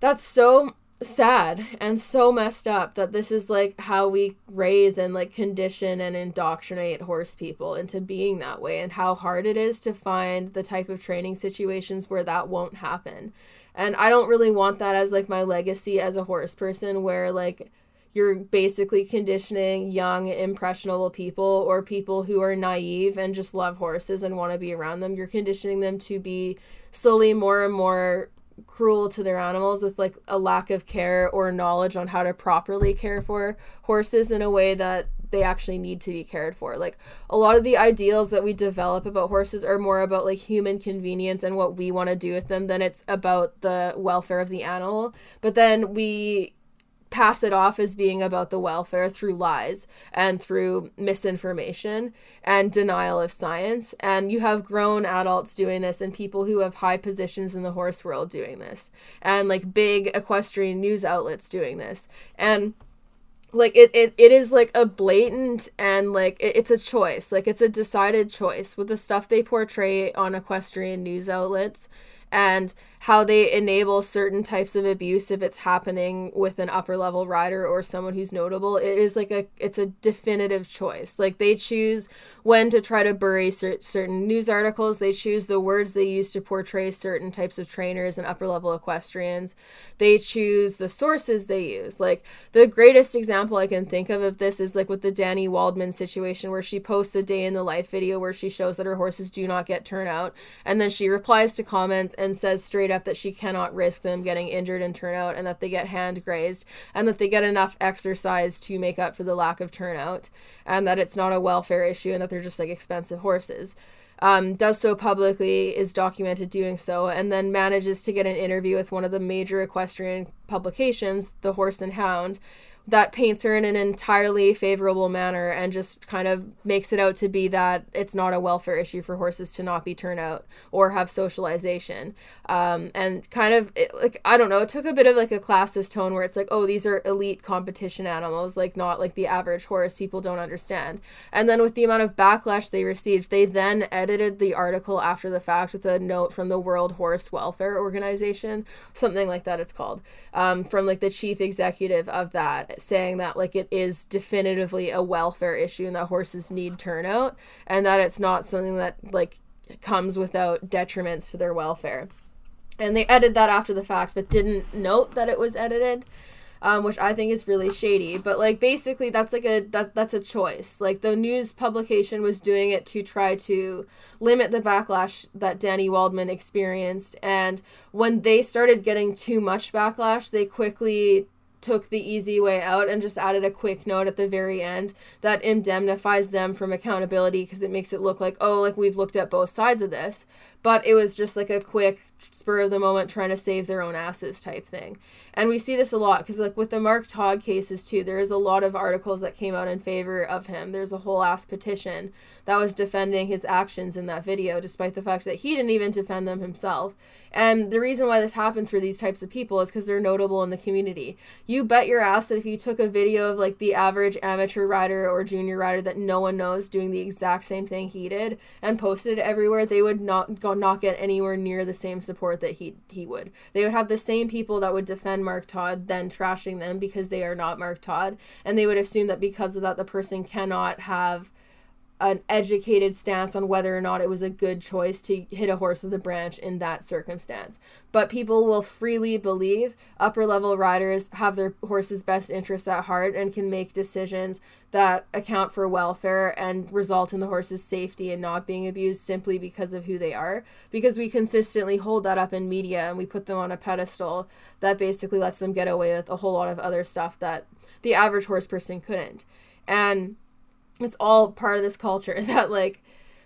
that's so sad and so messed up that this is like how we raise and like condition and indoctrinate horse people into being that way and how hard it is to find the type of training situations where that won't happen. And I don't really want that as like my legacy as a horse person where like you're basically conditioning young impressionable people or people who are naive and just love horses and want to be around them you're conditioning them to be slowly more and more cruel to their animals with like a lack of care or knowledge on how to properly care for horses in a way that they actually need to be cared for. Like a lot of the ideals that we develop about horses are more about like human convenience and what we want to do with them than it's about the welfare of the animal. But then we pass it off as being about the welfare through lies and through misinformation and denial of science. And you have grown adults doing this and people who have high positions in the horse world doing this, and like big equestrian news outlets doing this. And like it, it it is like a blatant and like it, it's a choice like it's a decided choice with the stuff they portray on equestrian news outlets and how they enable certain types of abuse if it's happening with an upper level rider or someone who's notable. It is like a it's a definitive choice. Like they choose when to try to bury cer- certain news articles. They choose the words they use to portray certain types of trainers and upper level equestrians. They choose the sources they use. Like the greatest example i can think of of this is like with the Dani Waldman situation where she posts a day in the life video where she shows that her horses do not get turnout and then she replies to comments and says straight up that she cannot risk them getting injured in turnout and that they get hand grazed and that they get enough exercise to make up for the lack of turnout and that it's not a welfare issue and that they're just like expensive horses. Um, does so publicly, is documented doing so, and then manages to get an interview with one of the major equestrian publications, The Horse and Hound, that paints her in an entirely favorable manner and just kind of makes it out to be that it's not a welfare issue for horses to not be turnout or have socialization. Um, and kind of it, like i don't know it took a bit of like a classist tone where it's like oh these are elite competition animals like not like the average horse people don't understand. And then with the amount of backlash they received they then edited the article after the fact with a note from the world horse welfare organization something like that it's called um, from like the chief executive of that saying that like it is definitively a welfare issue and that horses need turnout and that it's not something that like comes without detriments to their welfare. And they edited that after the fact, but didn't note that it was edited um, which I think is really shady. But like basically, that's like a that that's a choice. Like the news publication was doing it to try to limit the backlash that Dani Waldman experienced, and when they started getting too much backlash, they quickly took the easy way out and just added a quick note at the very end that indemnifies them from accountability because it makes it look like oh like we've looked at both sides of this but it was just like a quick spur of the moment trying to save their own asses type thing. And we see this a lot because, like, with the Mark Todd cases, too, there is a lot of articles that came out in favor of him. There's a whole ass petition that was defending his actions in that video, despite the fact that he didn't even defend them himself. And the reason why this happens for these types of people is because they're notable in the community. You bet your ass that if you took a video of, like, the average amateur rider or junior rider that no one knows doing the exact same thing he did and posted it everywhere, they would not go not get anywhere near the same support that he he would. They would have the same people that would defend Mark Todd then trashing them because they are not Mark Todd, and they would assume that because of that the person cannot have an educated stance on whether or not it was a good choice to hit a horse with a branch in that circumstance. But people will freely believe upper level riders have their horse's best interests at heart and can make decisions that account for welfare and result in the horse's safety and not being abused simply because of who they are. Because we consistently hold that up in media and we put them on a pedestal that basically lets them get away with a whole lot of other stuff that the average horse person couldn't. And it's all part of this culture that like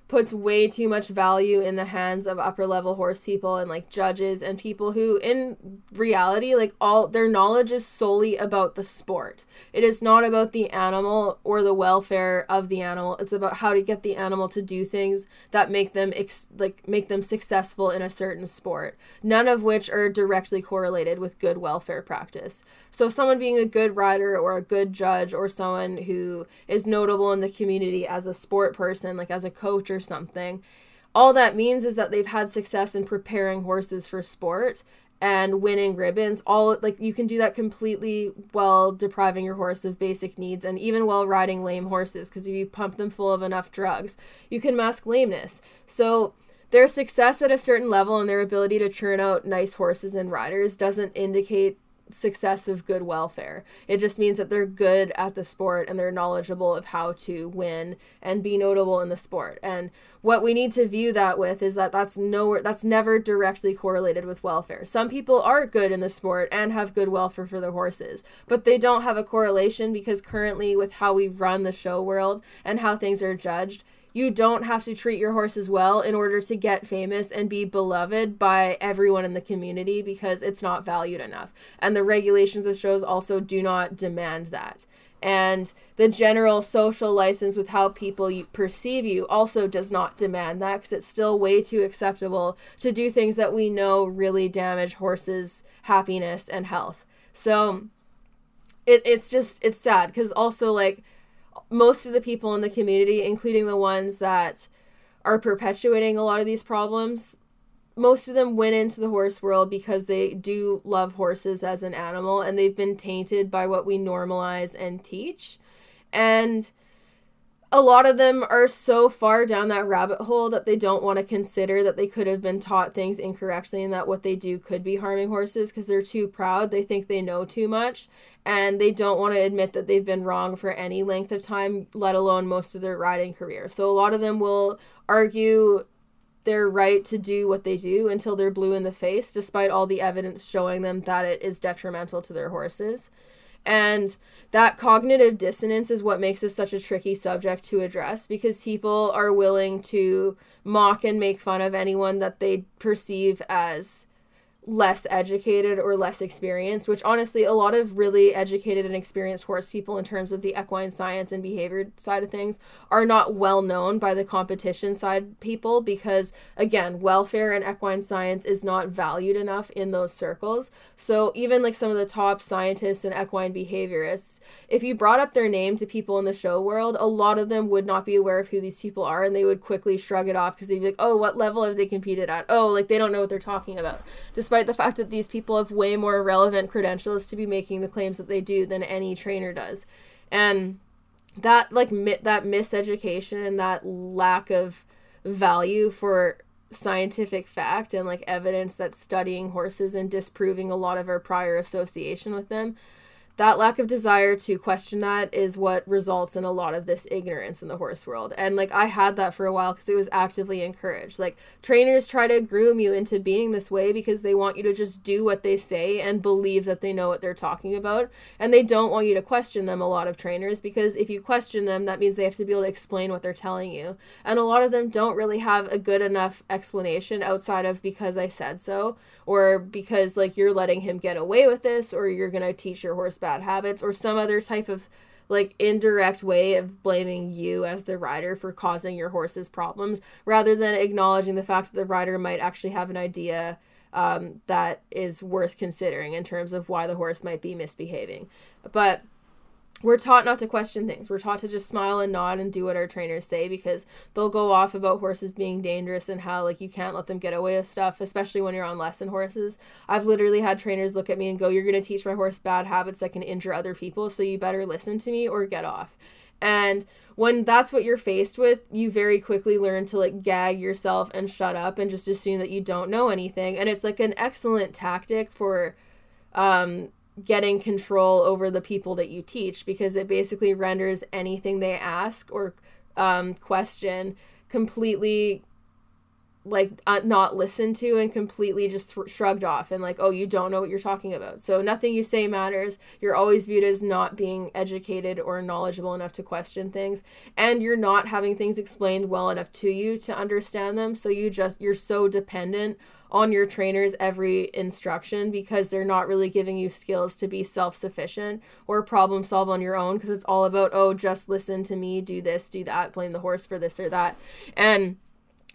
puts way too much value in the hands of upper level horse people and like judges and people who in reality like all their knowledge is solely about the sport. It is not about the animal or the welfare of the animal. It's about how to get the animal to do things that make them ex- like make them successful in a certain sport none of which are directly correlated with good welfare practice. So someone being a good rider or a good judge or someone who is notable in the community as a sport person like as a coach or or something. All that means is that they've had success in preparing horses for sport and winning ribbons all like you can do that completely while depriving your horse of basic needs and even while riding lame horses because if you pump them full of enough drugs you can mask lameness so their success at a certain level and their ability to churn out nice horses and riders doesn't indicate success of good welfare. It just means that they're good at the sport and they're knowledgeable of how to win and be notable in the sport. And what we need to view that with is that that's nowhere that's never directly correlated with welfare. Some people are good in the sport and have good welfare for their horses, but they don't have a correlation because currently with how we run the show world and how things are judged, you don't have to treat your horses well in order to get famous and be beloved by everyone in the community because it's not valued enough. And the regulations of shows also do not demand that. And the general social license with how people perceive you also does not demand that because it's still way too acceptable to do things that we know really damage horses' happiness and health. So it, it's just, it's sad because also, like, most of the people in the community, including the ones that are perpetuating a lot of these problems, most of them went into the horse world because they do love horses as an animal and they've been tainted by what we normalize and teach. And a lot of them are so far down that rabbit hole that they don't want to consider that they could have been taught things incorrectly and that what they do could be harming horses because they're too proud. They think they know too much and they don't want to admit that they've been wrong for any length of time, let alone most of their riding career. So a lot of them will argue their right to do what they do until they're blue in the face, despite all the evidence showing them that it is detrimental to their horses. And that cognitive dissonance is what makes this such a tricky subject to address because people are willing to mock and make fun of anyone that they perceive as less educated or less experienced, which honestly, a lot of really educated and experienced horse people, in terms of the equine science and behavior side of things, are not well known by the competition side people because, again, welfare and equine science is not valued enough in those circles. So, even like some of the top scientists and equine behaviorists, if you brought up their name to people in the show world, a lot of them would not be aware of who these people are and they would quickly shrug it off because they'd be like, oh, what level have they competed at? Oh, like they don't know what they're talking about. Despite despite the fact that these people have way more relevant credentials to be making the claims that they do than any trainer does. And that like mi- that miseducation and that lack of value for scientific fact and like evidence that studying horses and disproving a lot of our prior association with them that lack of desire to question that is what results in a lot of this ignorance in the horse world. And like I had that for a while because it was actively encouraged. Like trainers try to groom you into being this way because they want you to just do what they say and believe that they know what they're talking about. And they don't want you to question them, a lot of trainers, because if you question them, that means they have to be able to explain what they're telling you. And a lot of them don't really have a good enough explanation outside of because I said so or because like you're letting him get away with this or you're going to teach your horse bad habits or some other type of like indirect way of blaming you as the rider for causing your horse's problems rather than acknowledging the fact that the rider might actually have an idea um, that is worth considering in terms of why the horse might be misbehaving. But we're taught not to question things. We're taught to just smile and nod and do what our trainers say because they'll go off about horses being dangerous and how like you can't let them get away with stuff, especially when you're on lesson horses. I've literally had trainers look at me and go, "You're going to teach my horse bad habits that can injure other people, so you better listen to me or get off." And when that's what you're faced with, you very quickly learn to like gag yourself and shut up and just assume that you don't know anything. And it's like an excellent tactic for um getting control over the people that you teach because it basically renders anything they ask or um, question completely like uh, not listened to and completely just th- shrugged off and like oh you don't know what you're talking about. So nothing you say matters. You're always viewed as not being educated or knowledgeable enough to question things and you're not having things explained well enough to you to understand them. So you just you're so dependent on your trainers every instruction because they're not really giving you skills to be self-sufficient or problem solve on your own because it's all about oh just listen to me do this do that blame the horse for this or that and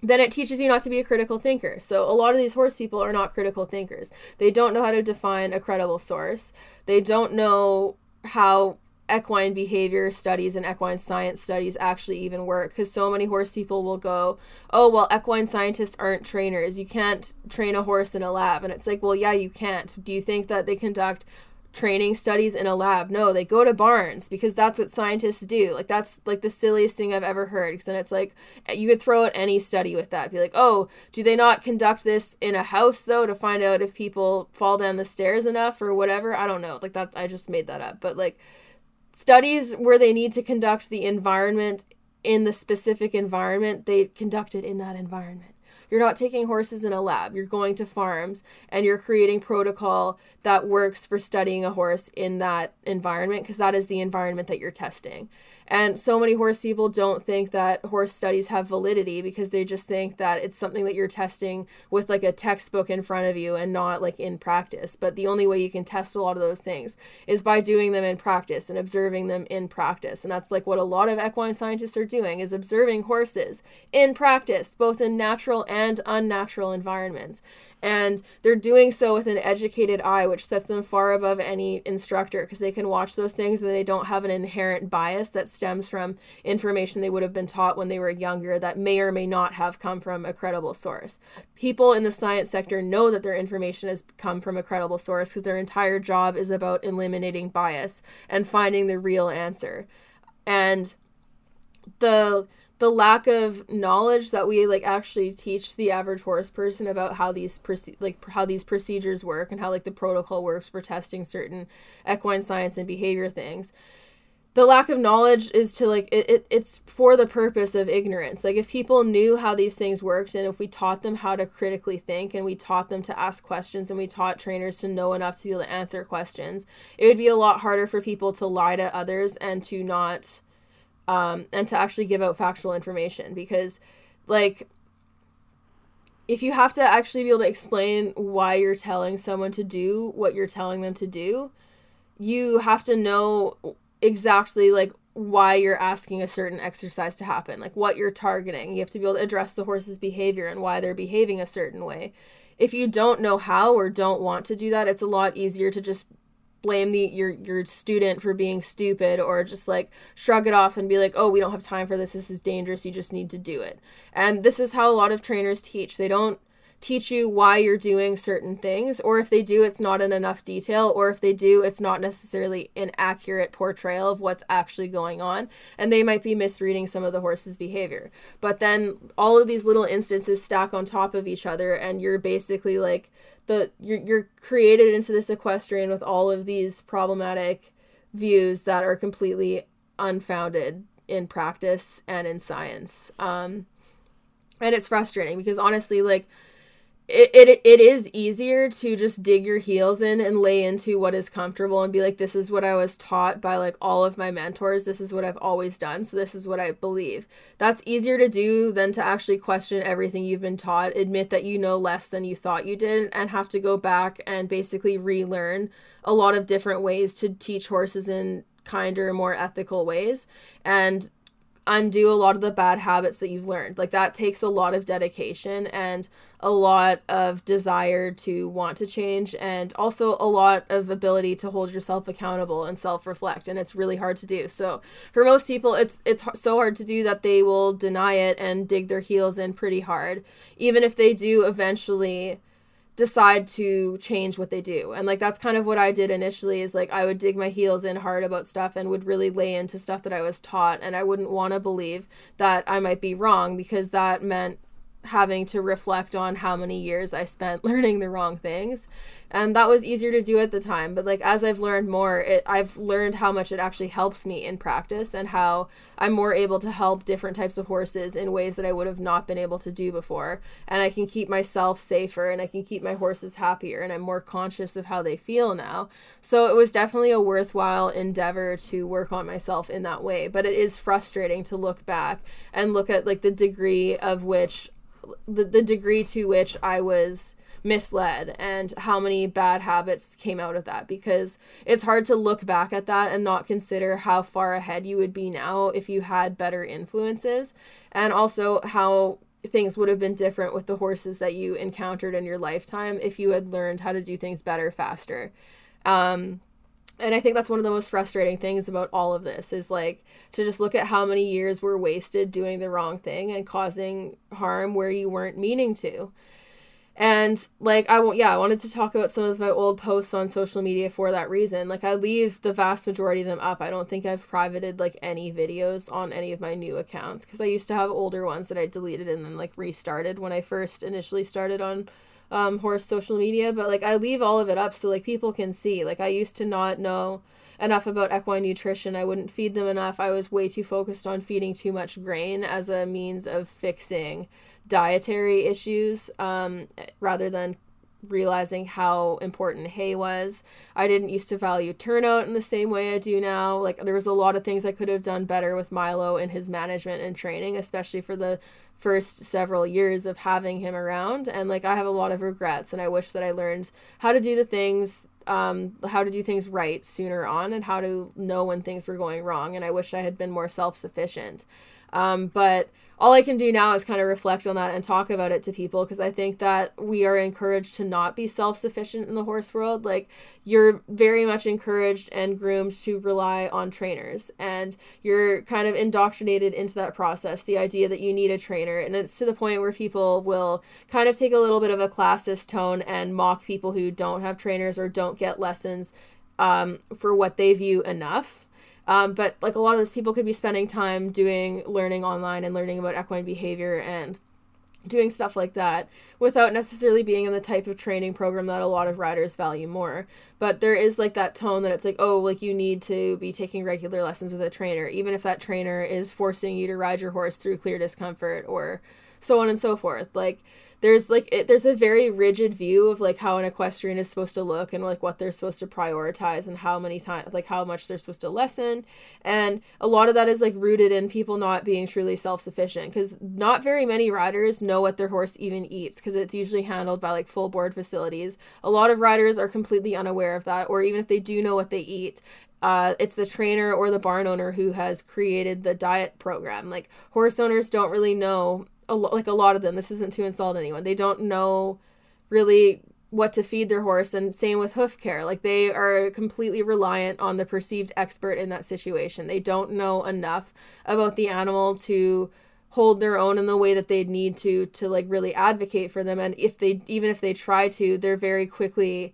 then it teaches you not to be a critical thinker. So a lot of these horse people are not critical thinkers. They don't know how to define a credible source. They don't know how equine behavior studies and equine science studies actually even work because so many horse people will go oh well equine scientists aren't trainers. You can't train a horse in a lab. And it's like well yeah you can't. Do you think that they conduct training studies in a lab? No they go to barns because that's what scientists do. Like that's like the silliest thing i've ever heard because then it's like eh, you could throw out any study with that. Be like oh do they not conduct this in a house though to find out if people fall down the stairs enough or whatever? I don't know. Like that i just made that up. But like studies where they need to conduct the environment in the specific environment, they conduct it in that environment. You're not taking horses in a lab. You're going to farms and you're creating protocol that works for studying a horse in that environment because that is the environment that you're testing. And so many horse people don't think that horse studies have validity because they just think that it's something that you're testing with like a textbook in front of you and not like in practice. But the only way you can test a lot of those things is by doing them in practice and observing them in practice. And that's like what a lot of equine scientists are doing is observing horses in practice, both in natural and unnatural environments and they're doing so with an educated eye which sets them far above any instructor because they can watch those things and they don't have an inherent bias that stems from information they would have been taught when they were younger that may or may not have come from a credible source. People in the science sector know that their information has come from a credible source because their entire job is about eliminating bias and finding the real answer. And the the lack of knowledge that we like actually teach the average horse person about how these proce- like how these procedures work and how like the protocol works for testing certain equine science and behavior things. The lack of knowledge is to like it, it it's for the purpose of ignorance. Like if people knew how these things worked and if we taught them how to critically think and we taught them to ask questions and we taught trainers to know enough to be able to answer questions it would be a lot harder for people to lie to others and to not um, and to actually give out factual information because like if you have to actually be able to explain why you're telling someone to do what you're telling them to do you have to know exactly like why you're asking a certain exercise to happen like what you're targeting. You have to be able to address the horse's behavior and why they're behaving a certain way. If you don't know how or don't want to do that it's a lot easier to just blame the your your student for being stupid or just like shrug it off and be like oh we don't have time for this. This is dangerous. You just need to do it. And this is how a lot of trainers teach. They don't teach you why you're doing certain things, or if they do, it's not in enough detail, or if they do, it's not necessarily an accurate portrayal of what's actually going on, and they might be misreading some of the horse's behavior. But then all of these little instances stack on top of each other, and you're basically like the you're you're created into this equestrian with all of these problematic views that are completely unfounded in practice and in science. Um, and it's frustrating because honestly, like it, it it is easier to just dig your heels in and lay into what is comfortable and be like this is what I was taught by like all of my mentors. This is what I've always done. So this is what I believe. That's easier to do than to actually question everything you've been taught admit that you know less than you thought you did and have to go back and basically relearn a lot of different ways to teach horses in kinder more ethical ways. And undo a lot of the bad habits that you've learned. Like that takes a lot of dedication and a lot of desire to want to change and also a lot of ability to hold yourself accountable and self-reflect and it's really hard to do. So for most people it's it's so hard to do that they will deny it and dig their heels in pretty hard even if they do eventually decide to change what they do. And like that's kind of what I did initially is like I would dig my heels in hard about stuff and would really lay into stuff that I was taught and I wouldn't want to believe that I might be wrong because that meant having to reflect on how many years I spent learning the wrong things. And that was easier to do at the time, but like as I've learned more, it I've learned how much it actually helps me in practice and how I'm more able to help different types of horses in ways that I would have not been able to do before. And I can keep myself safer and I can keep my horses happier and I'm more conscious of how they feel now. So it was definitely a worthwhile endeavor to work on myself in that way, but it is frustrating to look back and look at like the degree of which the, the degree to which I was misled and how many bad habits came out of that because it's hard to look back at that and not consider how far ahead you would be now if you had better influences and also how things would have been different with the horses that you encountered in your lifetime if you had learned how to do things better faster. Um, and I think that's one of the most frustrating things about all of this is like to just look at how many years were wasted doing the wrong thing and causing harm where you weren't meaning to. And like I want yeah, I wanted to talk about some of my old posts on social media for that reason. Like I leave the vast majority of them up. I don't think I've privated like any videos on any of my new accounts because I used to have older ones that I deleted and then like restarted when I first initially started on um, horse social media, but like I leave all of it up so like people can see. Like I used to not know enough about equine nutrition. I wouldn't feed them enough. I was way too focused on feeding too much grain as a means of fixing dietary issues um, rather than realizing how important hay was. I didn't used to value turnout in the same way I do now. Like there was a lot of things I could have done better with Milo and his management and training, especially for the first several years of having him around and like I have a lot of regrets and I wish that I learned how to do the things um how to do things right sooner on and how to know when things were going wrong and I wish I had been more self-sufficient. Um but all I can do now is kind of reflect on that and talk about it to people because I think that we are encouraged to not be self sufficient in the horse world. Like, you're very much encouraged and groomed to rely on trainers, and you're kind of indoctrinated into that process the idea that you need a trainer. And it's to the point where people will kind of take a little bit of a classist tone and mock people who don't have trainers or don't get lessons um, for what they view enough um, but like a lot of those people could be spending time doing learning online and learning about equine behavior and doing stuff like that without necessarily being in the type of training program that a lot of riders value more. But there is like that tone that it's like, oh, like you need to be taking regular lessons with a trainer, even if that trainer is forcing you to ride your horse through clear discomfort or so on and so forth. Like there's like it, there's a very rigid view of like how an equestrian is supposed to look and like what they're supposed to prioritize and how many times like how much they're supposed to lessen and a lot of that is like rooted in people not being truly self-sufficient because not very many riders know what their horse even eats because it's usually handled by like full board facilities a lot of riders are completely unaware of that or even if they do know what they eat uh, it's the trainer or the barn owner who has created the diet program. Like horse owners don't really know a lo- like a lot of them. This isn't to insult anyone. They don't know really what to feed their horse and same with hoof care like they are completely reliant on the perceived expert in that situation they don't know enough about the animal to hold their own in the way that they'd need to to like really advocate for them and if they even if they try to they're very quickly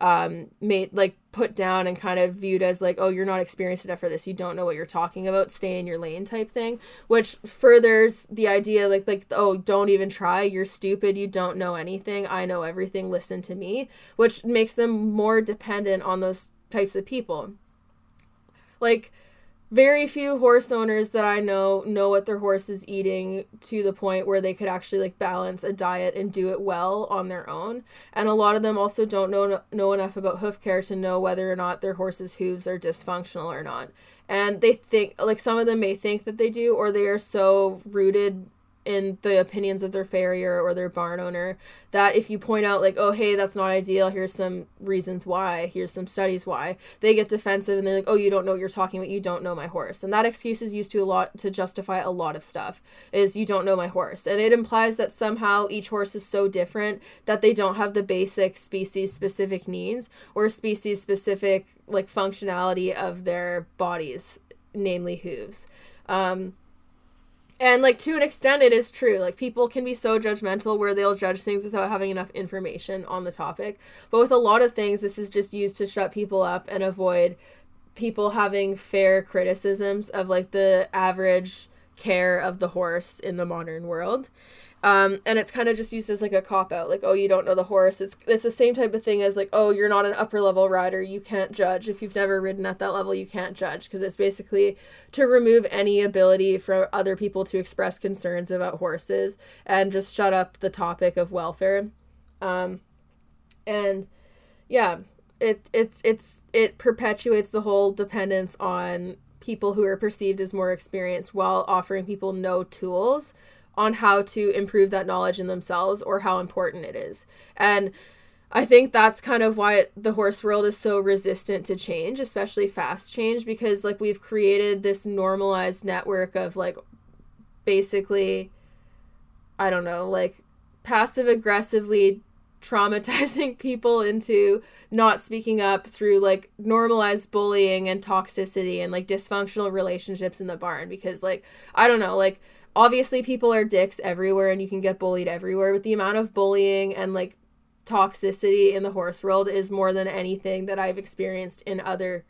um made like put down and kind of viewed as like oh you're not experienced enough for this. You don't know what you're talking about. Stay in your lane type thing which furthers the idea like like oh don't even try. You're stupid. You don't know anything. I know everything. Listen to me which makes them more dependent on those types of people. Like very few horse owners that I know know what their horse is eating to the point where they could actually like balance a diet and do it well on their own. And a lot of them also don't know know enough about hoof care to know whether or not their horse's hooves are dysfunctional or not. And they think like some of them may think that they do or they are so rooted in the opinions of their farrier or their barn owner that if you point out like oh hey that's not ideal here's some reasons why here's some studies why they get defensive and they're like oh you don't know what you're talking about you don't know my horse. And that excuse is used to a lot to justify a lot of stuff is you don't know my horse. And it implies that somehow each horse is so different that they don't have the basic species specific needs or species specific like functionality of their bodies namely hooves. Um, and like to an extent it is true. Like people can be so judgmental where they'll judge things without having enough information on the topic. But with a lot of things this is just used to shut people up and avoid people having fair criticisms of like the average care of the horse in the modern world um, and it's kind of just used as like a cop out, like oh you don't know the horse. It's it's the same type of thing as like oh you're not an upper level rider, you can't judge if you've never ridden at that level, you can't judge because it's basically to remove any ability for other people to express concerns about horses and just shut up the topic of welfare. Um, and yeah, it it's it's it perpetuates the whole dependence on people who are perceived as more experienced while offering people no tools on how to improve that knowledge in themselves or how important it is. And I think that's kind of why the horse world is so resistant to change, especially fast change, because like we've created this normalized network of like basically, I don't know, like passive aggressively traumatizing people into not speaking up through like normalized bullying and toxicity and like dysfunctional relationships in the barn because like I don't know like obviously people are dicks everywhere and you can get bullied everywhere but the amount of bullying and like toxicity in the horse world is more than anything that i've experienced in other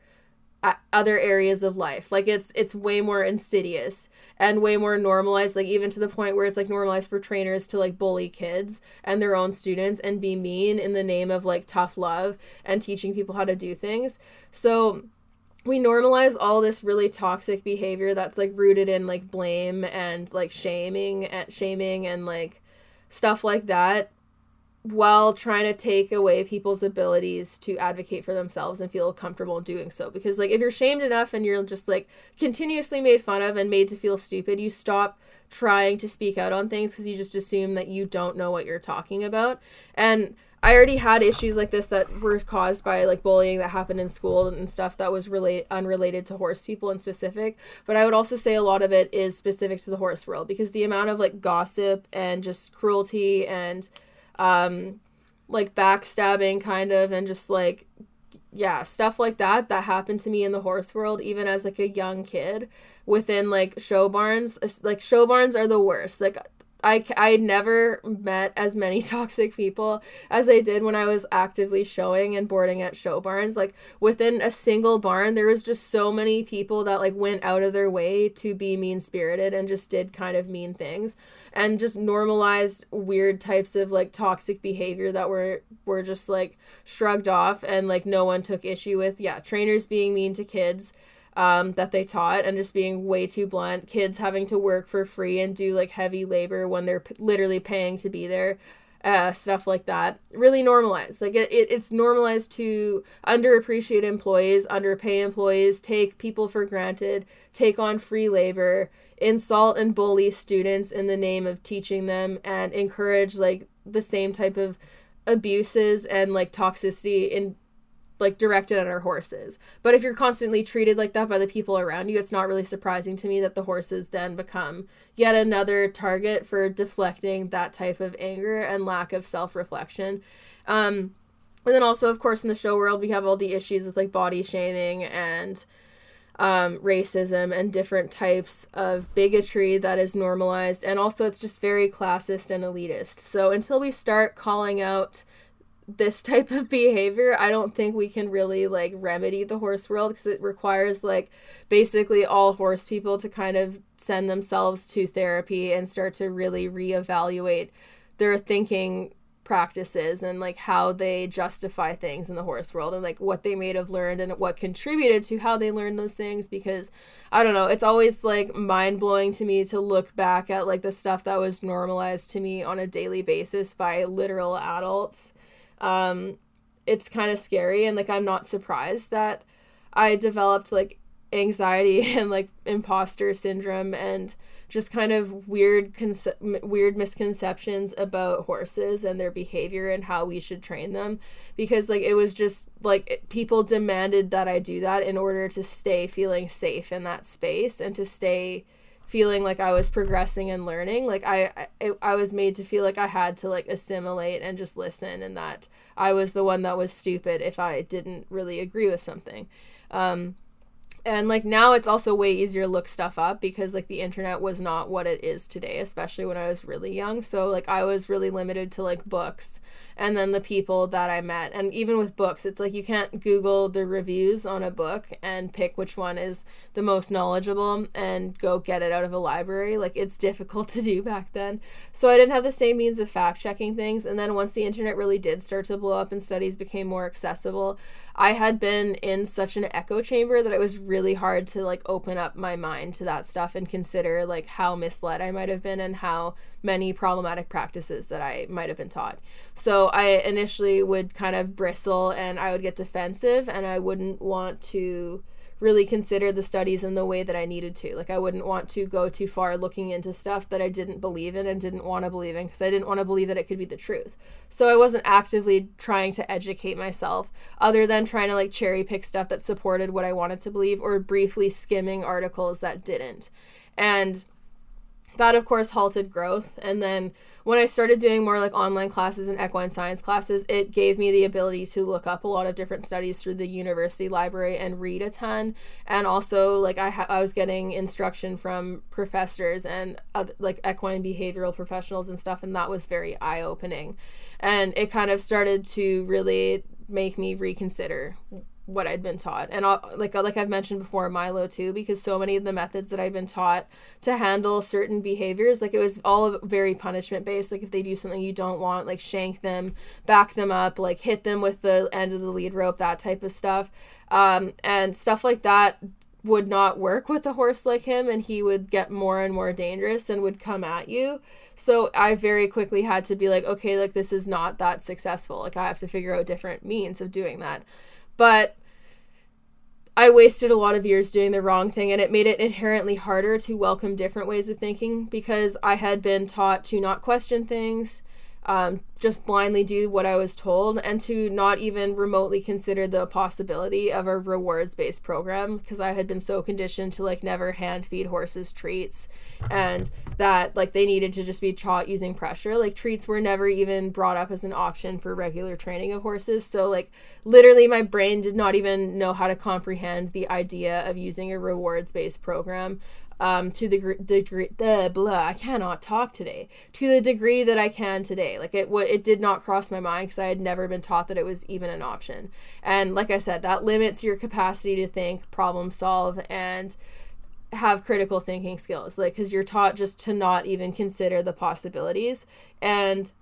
other areas of life. Like it's it's way more insidious and way more normalized like even to the point where it's like normalized for trainers to like bully kids and their own students and be mean in the name of like tough love and teaching people how to do things. So we normalize all this really toxic behavior that's like rooted in like blame and like shaming and shaming and like stuff like that while trying to take away people's abilities to advocate for themselves and feel comfortable in doing so because like if you're shamed enough and you're just like continuously made fun of and made to feel stupid you stop trying to speak out on things because you just assume that you don't know what you're talking about and I already had issues like this that were caused by like bullying that happened in school and stuff that was relate unrelated to horse people in specific. But I would also say a lot of it is specific to the horse world because the amount of like gossip and just cruelty and um like backstabbing kind of and just like yeah, stuff like that that happened to me in the horse world even as like a young kid within like show barns. Like show barns are the worst. Like I, I never met as many toxic people as I did when I was actively showing and boarding at show barns. Like within a single barn, there was just so many people that like went out of their way to be mean spirited and just did kind of mean things and just normalized weird types of like toxic behavior that were were just like shrugged off and like no one took issue with. Yeah, trainers being mean to kids um, that they taught and just being way too blunt. Kids having to work for free and do like heavy labor when they're p- literally paying to be there. Uh, stuff like that really normalized like it, it, it's normalized to underappreciate employees underpay employees take people for granted take on free labor insult and bully students in the name of teaching them and encourage like the same type of abuses and like toxicity in like directed at our horses. But if you're constantly treated like that by the people around you, it's not really surprising to me that the horses then become yet another target for deflecting that type of anger and lack of self-reflection. Um and then also of course in the show world we have all the issues with like body shaming and um, racism and different types of bigotry that is normalized. And also, it's just very classist and elitist. So, until we start calling out this type of behavior, I don't think we can really like remedy the horse world because it requires like basically all horse people to kind of send themselves to therapy and start to really reevaluate their thinking practices and like how they justify things in the horse world and like what they may have learned and what contributed to how they learned those things because I don't know, it's always like mind blowing to me to look back at like the stuff that was normalized to me on a daily basis by literal adults. Um it's kind of scary and like I'm not surprised that I developed like anxiety and like imposter syndrome and just kind of weird conce- weird misconceptions about horses and their behavior and how we should train them. Because like it was just like people demanded that I do that in order to stay feeling safe in that space and to stay feeling like I was progressing and learning like I I, I was made to feel like I had to like assimilate and just listen and that I was the one that was stupid if I didn't really agree with something. Um and like now it's also way easier to look stuff up because like the internet was not what it is today especially when i was really young so like i was really limited to like books and then the people that I met. And even with books, it's like you can't Google the reviews on a book and pick which one is the most knowledgeable and go get it out of a library. Like it's difficult to do back then. So I didn't have the same means of fact checking things. And then once the internet really did start to blow up and studies became more accessible, I had been in such an echo chamber that it was really hard to like open up my mind to that stuff and consider like how misled I might have been and how many problematic practices that I might have been taught. So I initially would kind of bristle and I would get defensive and I wouldn't want to really consider the studies in the way that I needed to. Like I wouldn't want to go too far looking into stuff that I didn't believe in and didn't want to believe in because I didn't want to believe that it could be the truth. So I wasn't actively trying to educate myself other than trying to like cherry pick stuff that supported what I wanted to believe or briefly skimming articles that didn't. And that of course halted growth and then when i started doing more like online classes and equine science classes it gave me the ability to look up a lot of different studies through the university library and read a ton. And also like i, ha- I was getting instruction from professors and uh, like equine behavioral professionals and stuff and that was very eye-opening. And it kind of started to really make me reconsider what I'd been taught. And I'll, like like I've mentioned before, Milo too, because so many of the methods that I've been taught to handle certain behaviors, like it was all very punishment based. Like if they do something you don't want, like shank them, back them up, like hit them with the end of the lead rope, that type of stuff. Um, and stuff like that would not work with a horse like him, and he would get more and more dangerous and would come at you. So I very quickly had to be like, okay, like this is not that successful. Like I have to figure out different means of doing that. But I wasted a lot of years doing the wrong thing, and it made it inherently harder to welcome different ways of thinking because I had been taught to not question things, um, just blindly do what I was told and to not even remotely consider the possibility of a rewards based program because I had been so conditioned to like never hand feed horses treats and that like they needed to just be taught using pressure. Like treats were never even brought up as an option for regular training of horses. So like literally my brain did not even know how to comprehend the idea of using a rewards based program um, to the degree the blah I cannot talk today to the degree that I can today. Like it w- it did not cross my mind because I had never been taught that it was even an option. And like I said, that limits your capacity to think, problem solve, and have critical thinking skills. Like because you're taught just to not even consider the possibilities and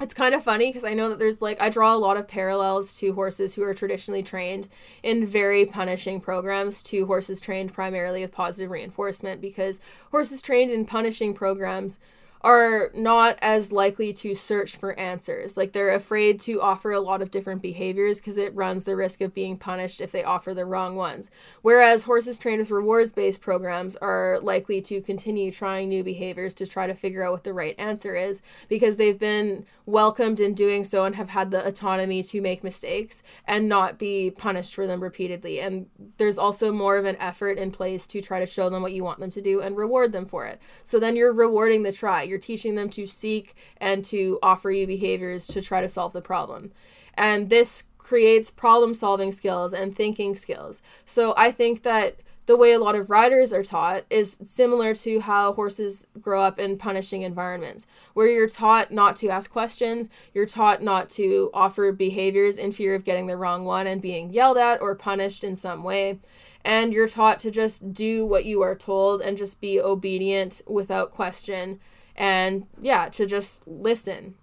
it's kind of funny because I know that there's like I draw a lot of parallels to horses who are traditionally trained in very punishing programs to horses trained primarily with positive reinforcement because horses trained in punishing programs are not as likely to search for answers. Like they're afraid to offer a lot of different behaviors because it runs the risk of being punished if they offer the wrong ones. Whereas horses trained with rewards based programs are likely to continue trying new behaviors to try to figure out what the right answer is because they've been welcomed in doing so and have had the autonomy to make mistakes and not be punished for them repeatedly. And there's also more of an effort in place to try to show them what you want them to do and reward them for it. So then you're rewarding the try you're teaching them to seek and to offer you behaviors to try to solve the problem. And this creates problem solving skills and thinking skills. So I think that the way a lot of riders are taught is similar to how horses grow up in punishing environments, where you're taught not to ask questions, you're taught not to offer behaviors in fear of getting the wrong one and being yelled at or punished in some way. And you're taught to just do what you are told and just be obedient without question. And yeah, to just listen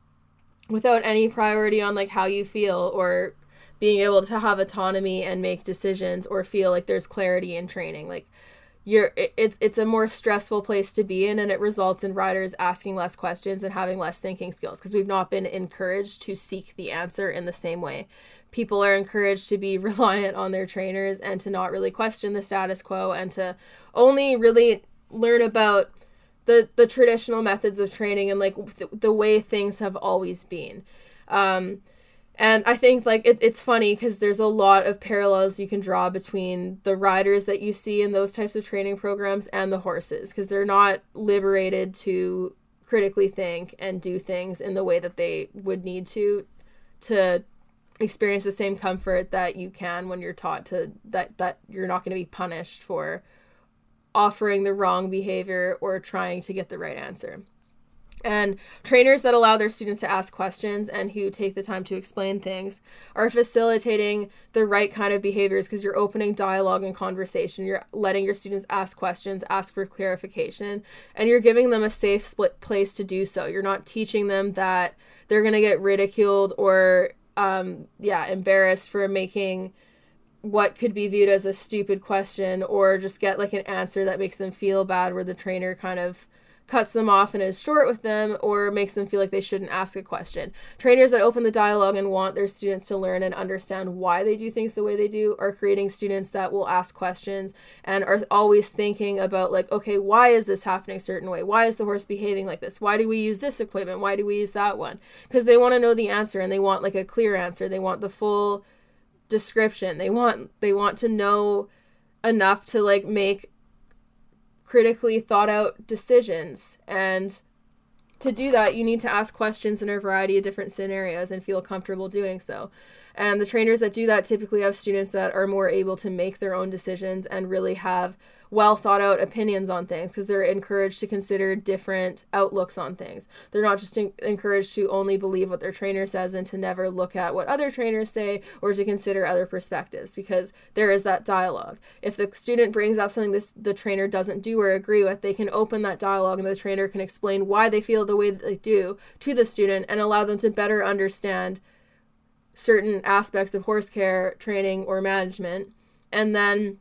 without any priority on like how you feel or being able to have autonomy and make decisions or feel like there's clarity in training. Like you're it's it's a more stressful place to be in and it results in riders asking less questions and having less thinking skills because we've not been encouraged to seek the answer in the same way. People are encouraged to be reliant on their trainers and to not really question the status quo and to only really learn about the the traditional methods of training and like the, the way things have always been. Um and I think like it, it's funny because there's a lot of parallels you can draw between the riders that you see in those types of training programs and the horses because they're not liberated to critically think and do things in the way that they would need to to experience the same comfort that you can when you're taught to that that you're not going to be punished for offering the wrong behavior or trying to get the right answer. And trainers that allow their students to ask questions and who take the time to explain things are facilitating the right kind of behaviors because you're opening dialogue and conversation. You're letting your students ask questions, ask for clarification, and you're giving them a safe split place to do so. You're not teaching them that they're going to get ridiculed or, um, yeah, embarrassed for making what could be viewed as a stupid question or just get like an answer that makes them feel bad where the trainer kind of cuts them off and is short with them or makes them feel like they shouldn't ask a question. Trainers that open the dialogue and want their students to learn and understand why they do things the way they do are creating students that will ask questions and are always thinking about like okay, why is this happening a certain way? Why is the horse behaving like this? Why do we use this equipment? Why do we use that one? Because they want to know the answer and they want like a clear answer. They want the full description. They want they want to know enough to like make critically thought out decisions. And to do that, you need to ask questions in a variety of different scenarios and feel comfortable doing so. And the trainers that do that typically have students that are more able to make their own decisions and really have well thought out opinions on things because they're encouraged to consider different outlooks on things. They're not just in- encouraged to only believe what their trainer says and to never look at what other trainers say or to consider other perspectives because there is that dialogue. If the student brings up something this the trainer doesn't do or agree with, they can open that dialogue and the trainer can explain why they feel the way that they do to the student and allow them to better understand certain aspects of horse care training or management and then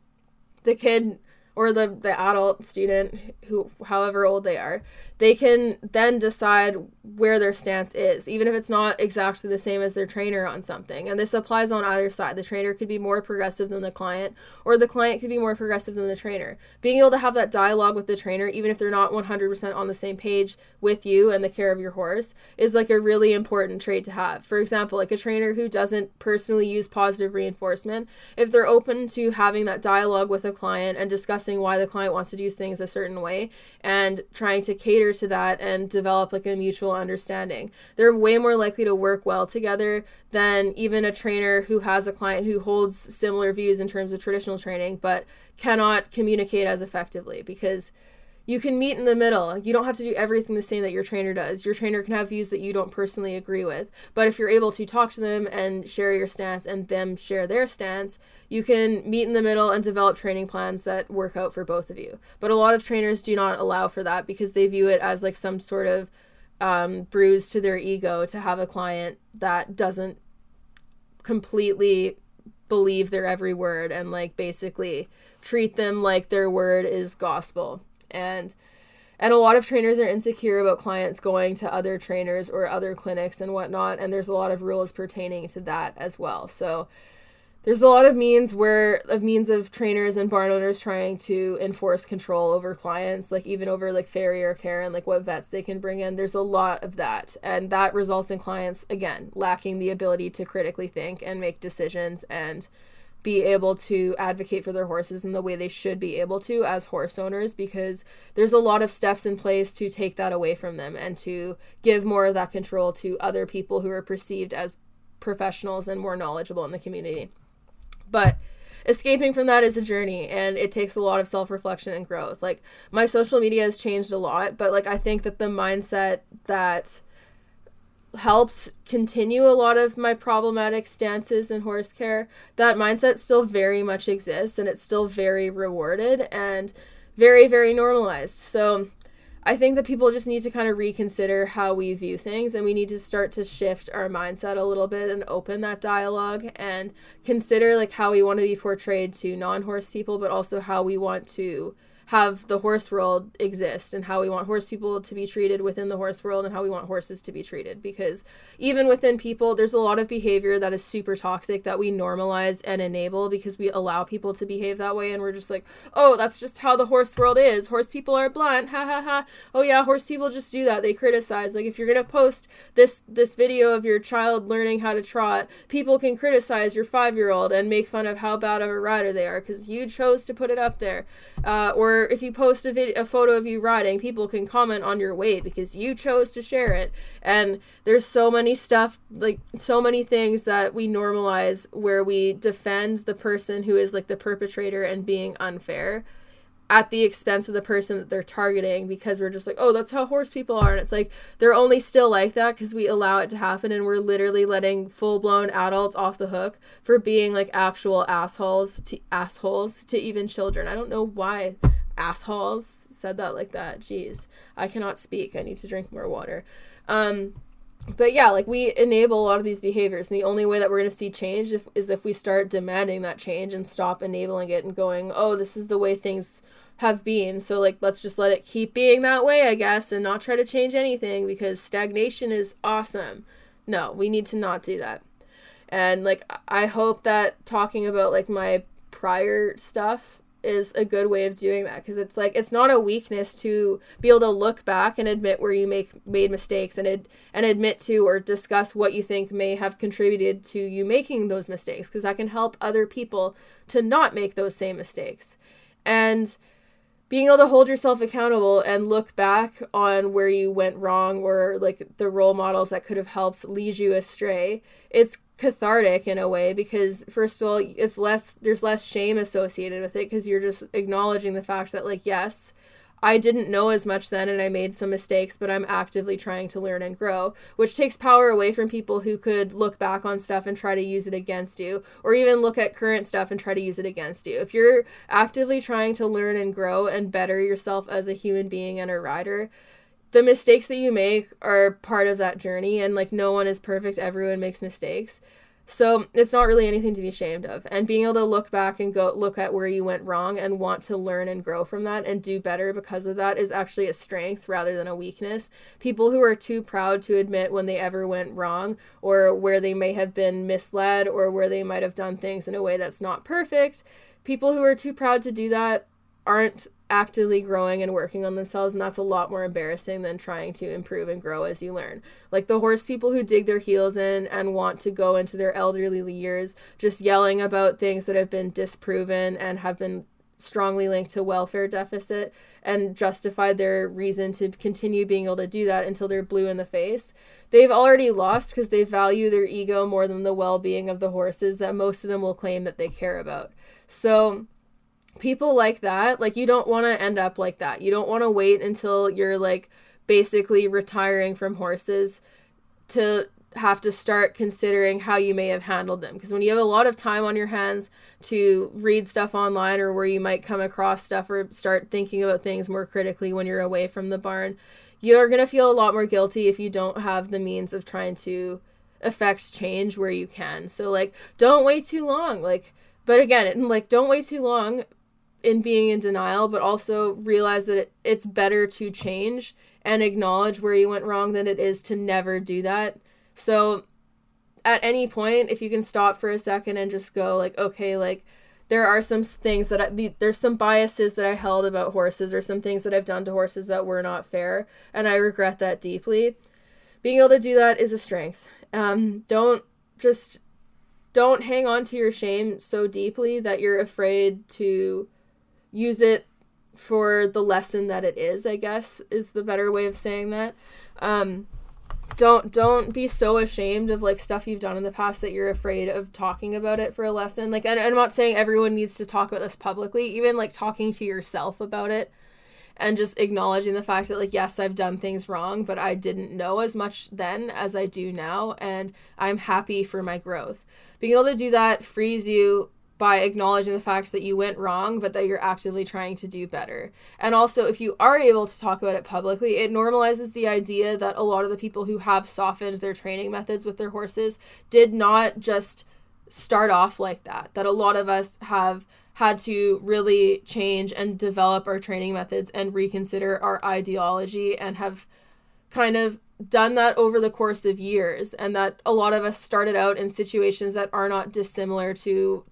the kid or the the adult student who however old they are they can then decide where their stance is even if it's not exactly the same as their trainer on something. And this applies on either side. The trainer could be more progressive than the client or the client could be more progressive than the trainer. Being able to have that dialogue with the trainer even if they're not 100% on the same page with you and the care of your horse is like a really important trait to have. For example like a trainer who doesn't personally use positive reinforcement if they're open to having that dialogue with a client and discussing why the client wants to do things a certain way and trying to cater to that and develop like a mutual understanding. They're way more likely to work well together than even a trainer who has a client who holds similar views in terms of traditional training but cannot communicate as effectively because you can meet in the middle. You don't have to do everything the same that your trainer does. Your trainer can have views that you don't personally agree with. But if you're able to talk to them and share your stance and them share their stance, you can meet in the middle and develop training plans that work out for both of you. But a lot of trainers do not allow for that because they view it as like some sort of um, bruise to their ego to have a client that doesn't completely believe their every word and like basically treat them like their word is gospel and and a lot of trainers are insecure about clients going to other trainers or other clinics and whatnot and there's a lot of rules pertaining to that as well. So there's a lot of means where of means of trainers and barn owners trying to enforce control over clients like even over like farrier care and like what vets they can bring in. There's a lot of that and that results in clients again lacking the ability to critically think and make decisions and be able to advocate for their horses in the way they should be able to as horse owners because there's a lot of steps in place to take that away from them and to give more of that control to other people who are perceived as professionals and more knowledgeable in the community. But escaping from that is a journey and it takes a lot of self-reflection and growth like my social media has changed a lot but like i think that the mindset that helped continue a lot of my problematic stances in horse care that mindset still very much exists and it's still very rewarded and very very normalized. So I think that people just need to kind of reconsider how we view things and we need to start to shift our mindset a little bit and open that dialogue and consider like how we want to be portrayed to non-horse people but also how we want to have the horse world exist and how we want horse people to be treated within the horse world and how we want horses to be treated. Because even within people there's a lot of behavior that is super toxic that we normalize and enable because we allow people to behave that way. And we're just like oh that's just how the horse world is. Horse people are blunt. Ha ha ha. Oh yeah horse people just do that. They criticize. Like if you're going to post this this video of your child learning how to trot people can criticize your 5-year-old and make fun of how bad of a rider they are cuz you chose to put it up there. Uh, or if you post a video, a photo of you riding, people can comment on your weight because you chose to share it. And there's so many stuff, like so many things that we normalize where we defend the person who is like the perpetrator and being unfair at the expense of the person that they're targeting because we're just like, oh, that's how horse people are. And it's like, they're only still like that because we allow it to happen and we're literally letting full blown adults off the hook for being like actual assholes to assholes to even children. I don't know why assholes said that like that. Jeez, I cannot speak. I need to drink more water. Um, but yeah, like we enable a lot of these behaviors, and the only way that we're going to see change if, is if we start demanding that change and stop enabling it and going, oh, this is the way things have been. So like, let's just let it keep being that way, I guess, and not try to change anything because stagnation is awesome. No, we need to not do that. And like, I hope that talking about like my prior stuff is a good way of doing that because it's like it's not a weakness to be able to look back and admit where you make made mistakes and ad, and admit to or discuss what you think may have contributed to you making those mistakes because that can help other people to not make those same mistakes. And being able to hold yourself accountable and look back on where you went wrong or like the role models that could have helped lead you astray it's cathartic in a way because first of all it's less there's less shame associated with it because you're just acknowledging the fact that like yes I didn't know as much then and I made some mistakes, but I'm actively trying to learn and grow, which takes power away from people who could look back on stuff and try to use it against you, or even look at current stuff and try to use it against you. If you're actively trying to learn and grow and better yourself as a human being and a rider, the mistakes that you make are part of that journey and like no one is perfect everyone makes mistakes so it's not really anything to be ashamed of. And being able to look back and go look at where you went wrong and want to learn and grow from that and do better because of that is actually a strength rather than a weakness. People who are too proud to admit when they ever went wrong or where they may have been misled or where they might have done things in a way that's not perfect people who are too proud to do that aren't actively growing and working on themselves and that's a lot more embarrassing than trying to improve and grow as you learn. Like the horse people who dig their heels in and want to go into their elderly years just yelling about things that have been disproven and have been strongly linked to welfare deficit and justify their reason to continue being able to do that until they're blue in the face they've already lost because they value their ego more than the well-being of the horses that most of them will claim that they care about. So people like that, like you don't want to end up like that. You don't want to wait until you're like basically retiring from horses to have to start considering how you may have handled them because when you have a lot of time on your hands to read stuff online or where you might come across stuff or start thinking about things more critically when you're away from the barn you're going to feel a lot more guilty if you don't have the means of trying to affect change where you can so like don't wait too long like but again like don't wait too long in being in denial, but also realize that it, it's better to change and acknowledge where you went wrong than it is to never do that. So at any point, if you can stop for a second and just go like, okay, like there are some things that I, there's some biases that I held about horses or some things that I've done to horses that were not fair, and I regret that deeply. Being able to do that is a strength. Um, don't just don't hang on to your shame so deeply that you're afraid to use it for the lesson that it is, I guess, is the better way of saying that. Um, don't don't be so ashamed of like stuff you've done in the past that you're afraid of talking about it for a lesson like and, and i'm not saying everyone needs to talk about this publicly even like talking to yourself about it and just acknowledging the fact that like yes i've done things wrong but i didn't know as much then as i do now and i'm happy for my growth being able to do that frees you by acknowledging the fact that you went wrong, but that you're actively trying to do better. And also, if you are able to talk about it publicly, it normalizes the idea that a lot of the people who have softened their training methods with their horses did not just start off like that. That a lot of us have had to really change and develop our training methods and reconsider our ideology and have kind of done that over the course of years and that a lot of us started out in situations that are not dissimilar to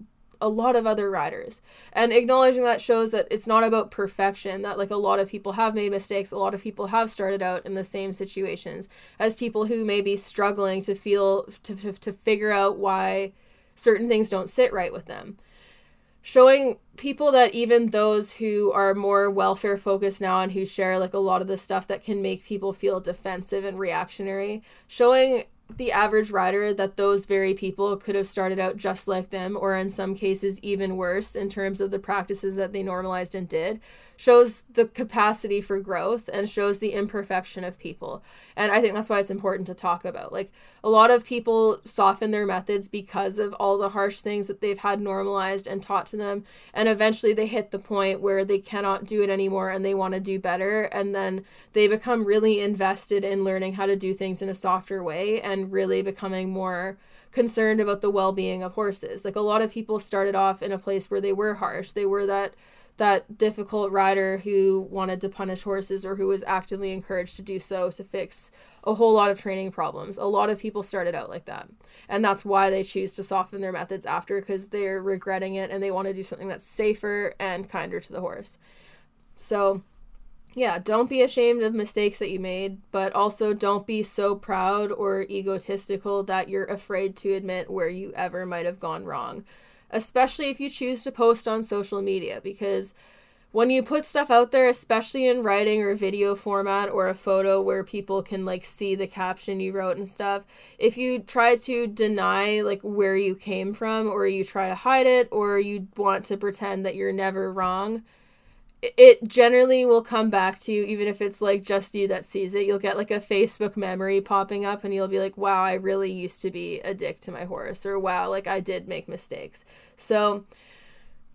a lot of other riders. And acknowledging that shows that it's not about perfection, that like a lot of people have made mistakes, a lot of people have started out in the same situations as people who may be struggling to feel to, to, to figure out why certain things don't sit right with them. Showing people that even those who are more welfare focused now and who share like a lot of the stuff that can make people feel defensive and reactionary, showing the average rider that those very people could have started out just like them, or in some cases, even worse in terms of the practices that they normalized and did shows the capacity for growth and shows the imperfection of people. And I think that's why it's important to talk about. Like a lot of people soften their methods because of all the harsh things that they've had normalized and taught to them. And eventually they hit the point where they cannot do it anymore and they want to do better. And then they become really invested in learning how to do things in a softer way and really becoming more concerned about the well-being of horses. Like a lot of people started off in a place where they were harsh. They were that that difficult rider who wanted to punish horses or who was actively encouraged to do so to fix a whole lot of training problems. A lot of people started out like that. And that's why they choose to soften their methods after because they're regretting it and they want to do something that's safer and kinder to the horse. So, yeah, don't be ashamed of mistakes that you made, but also don't be so proud or egotistical that you're afraid to admit where you ever might have gone wrong especially if you choose to post on social media because when you put stuff out there especially in writing or video format or a photo where people can like see the caption you wrote and stuff if you try to deny like where you came from or you try to hide it or you want to pretend that you're never wrong it generally will come back to you even if it's like just you that sees it. You'll get like a facebook memory popping up and you'll be like wow i really used to be a dick to my horse or wow like i did make mistakes. So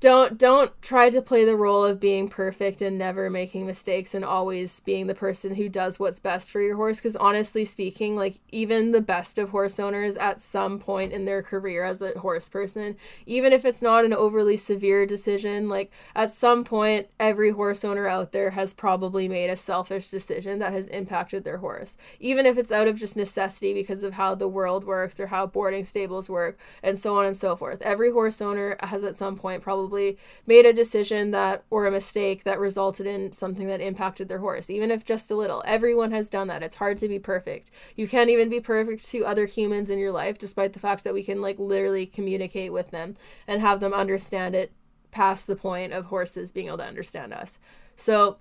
don't don't try to play the role of being perfect and never making mistakes and always being the person who does what's best for your horse. Because honestly speaking like even the best of horse owners at some point in their career as a horse person even if it's not an overly severe decision like at some point every horse owner out there has probably made a selfish decision that has impacted their horse. Even if it's out of just necessity because of how the world works or how boarding stables work and so on and so forth. Every horse owner has at some point probably probably made a decision that or a mistake that resulted in something that impacted their horse, even if just a little. Everyone has done that. It's hard to be perfect. You can't even be perfect to other humans in your life, despite the fact that we can like literally communicate with them and have them understand it past the point of horses being able to understand us. So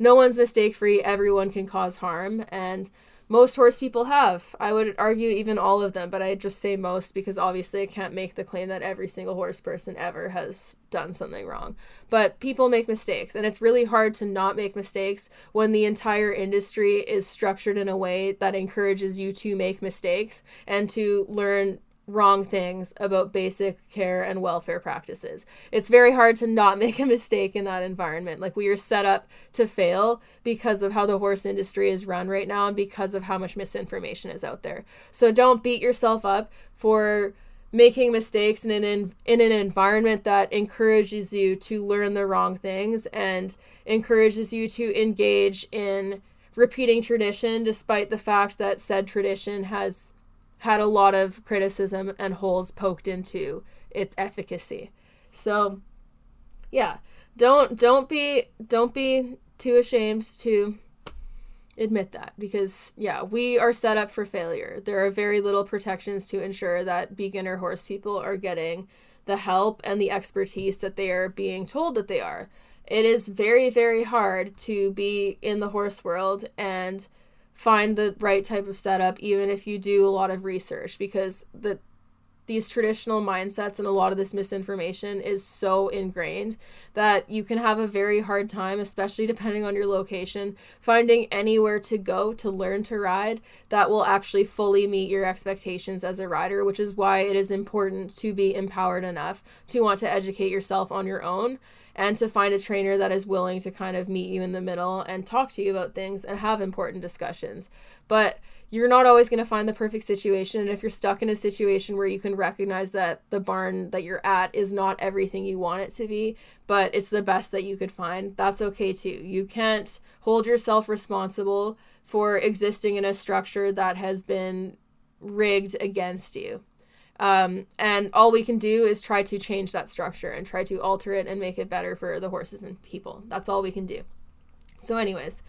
no one's mistake free. Everyone can cause harm. And most horse people have. I would argue even all of them, but I just say most because obviously I can't make the claim that every single horse person ever has done something wrong. But people make mistakes, and it's really hard to not make mistakes when the entire industry is structured in a way that encourages you to make mistakes and to learn wrong things about basic care and welfare practices. It's very hard to not make a mistake in that environment. Like we are set up to fail because of how the horse industry is run right now and because of how much misinformation is out there. So don't beat yourself up for making mistakes in an in in an environment that encourages you to learn the wrong things and encourages you to engage in repeating tradition despite the fact that said tradition has had a lot of criticism and holes poked into its efficacy. So, yeah, don't don't be don't be too ashamed to admit that because yeah, we are set up for failure. There are very little protections to ensure that beginner horse people are getting the help and the expertise that they are being told that they are. It is very very hard to be in the horse world and find the right type of setup even if you do a lot of research because the these traditional mindsets and a lot of this misinformation is so ingrained that you can have a very hard time, especially depending on your location, finding anywhere to go to learn to ride that will actually fully meet your expectations as a rider, which is why it is important to be empowered enough to want to educate yourself on your own and to find a trainer that is willing to kind of meet you in the middle and talk to you about things and have important discussions. But you're not always going to find the perfect situation. And if you're stuck in a situation where you can recognize that the barn that you're at is not everything you want it to be, but it's the best that you could find, that's okay too. You can't hold yourself responsible for existing in a structure that has been rigged against you. Um, and all we can do is try to change that structure and try to alter it and make it better for the horses and people. That's all we can do. So, anyways,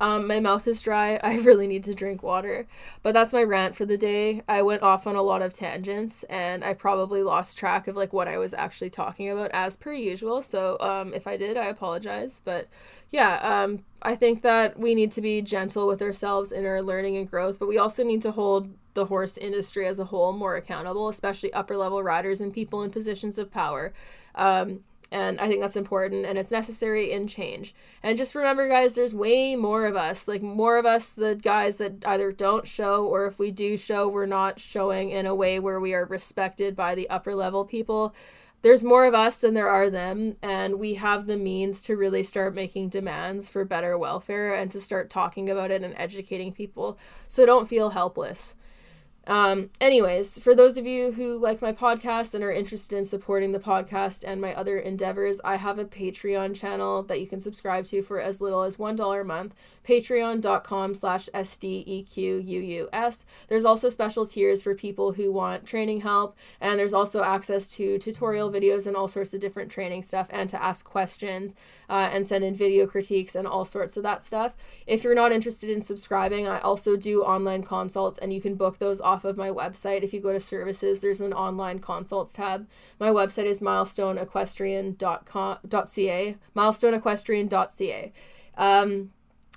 um, my mouth is dry. I really need to drink water. But that's my rant for the day. I went off on a lot of tangents and I probably lost track of like what I was actually talking about as per usual. So um, if I did, I apologize. But yeah, um, I think that we need to be gentle with ourselves in our learning and growth, but we also need to hold the horse industry as a whole more accountable, especially upper level riders and people in positions of power. Um, and I think that's important and it's necessary in change. And just remember, guys, there's way more of us. Like, more of us, the guys that either don't show or if we do show, we're not showing in a way where we are respected by the upper level people. There's more of us than there are them, and we have the means to really start making demands for better welfare and to start talking about it and educating people. So don't feel helpless. Um, anyways, for those of you who like my podcast and are interested in supporting the podcast and my other endeavors, I have a Patreon channel that you can subscribe to for as little as $1 a month. Patreon.com slash sdequus there's also special tiers for people who want training help and there's also access to tutorial videos and all sorts of different training stuff and to ask questions uh, and send in video critiques and all sorts of that stuff. If you're not interested in subscribing i also do online consults and you can book those off of my website. If you go to services there's an online consults tab. My website is milestoneequestrian.ca milestoneequestrian.ca um,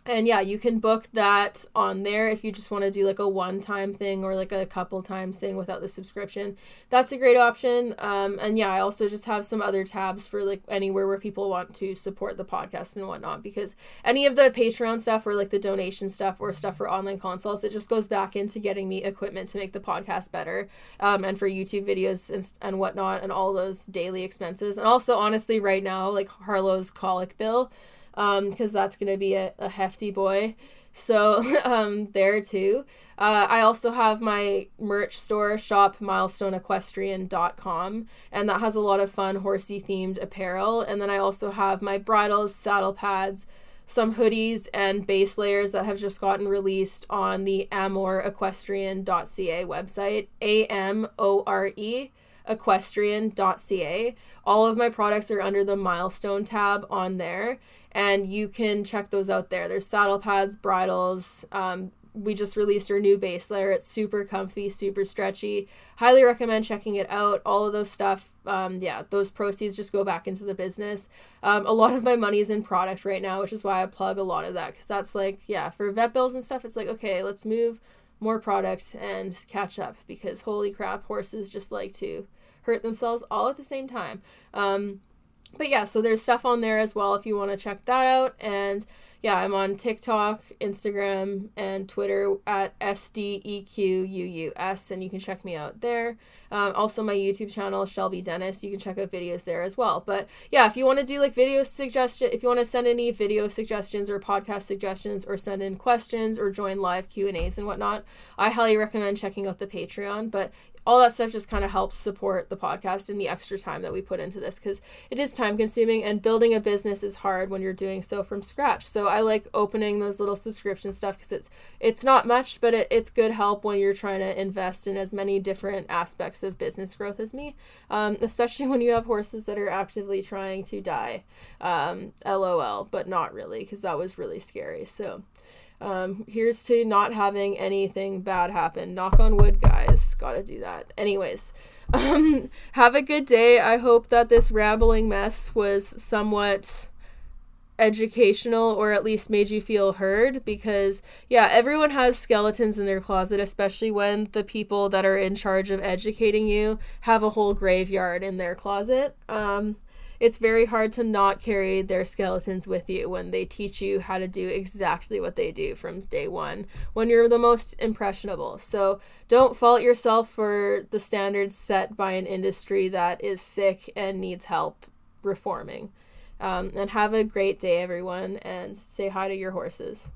and yeah, you can book that on there if you just want to do like a one time thing or like a couple times thing without the subscription. That's a great option. Um, and yeah, I also just have some other tabs for like anywhere where people want to support the podcast and whatnot because any of the Patreon stuff or like the donation stuff or stuff for online consults, it just goes back into getting me equipment to make the podcast better um, and for YouTube videos and, and whatnot and all those daily expenses. And also, honestly, right now, like Harlow's colic bill because um, that's going to be a, a hefty boy. So um, there too. Uh, I also have my merch store shop milestoneequestrian.com and that has a lot of fun horsey themed apparel. And then I also have my bridles, saddle pads, some hoodies and base layers that have just gotten released on the amoreequestrian.ca website. A M O R E equestrian.ca. All of my products are under the milestone tab on there and you can check those out there. There's saddle pads, bridles. Um, we just released our new base layer. It's super comfy, super stretchy. Highly recommend checking it out. All of those stuff, um, yeah, those proceeds just go back into the business. Um, a lot of my money is in product right now, which is why I plug a lot of that because that's like, yeah, for vet bills and stuff, it's like, okay, let's move more product and catch up because holy crap, horses just like to hurt themselves all at the same time. Um, but yeah, so there's stuff on there as well if you want to check that out. And yeah, I'm on TikTok, Instagram, and Twitter at SDEQUUS, and you can check me out there. Um, also, my YouTube channel, Shelby Dennis, you can check out videos there as well. But yeah, if you want to do like video suggestion, if you want to send any video suggestions or podcast suggestions, or send in questions or join live Q and A's and whatnot, I highly recommend checking out the Patreon. But all that stuff just kind of helps support the podcast and the extra time that we put into this because it is time consuming and building a business is hard when you're doing so from scratch. So i like opening those little subscription stuff because it's it's not much but it, it's good help when you're trying to invest in as many different aspects of business growth as me um, especially when you have horses that are actively trying to die um, lol but not really because that was really scary. So um, here's to not having anything bad happen. Knock on wood, guys. Gotta do that. Anyways, um, have a good day. I hope that this rambling mess was somewhat educational or at least made you feel heard because yeah everyone has skeletons in their closet especially when the people that are in charge of educating you have a whole graveyard in their closet um it's very hard to not carry their skeletons with you when they teach you how to do exactly what they do from day one when you're the most impressionable. So don't fault yourself for the standards set by an industry that is sick and needs help reforming. Um, and have a great day, everyone, and say hi to your horses.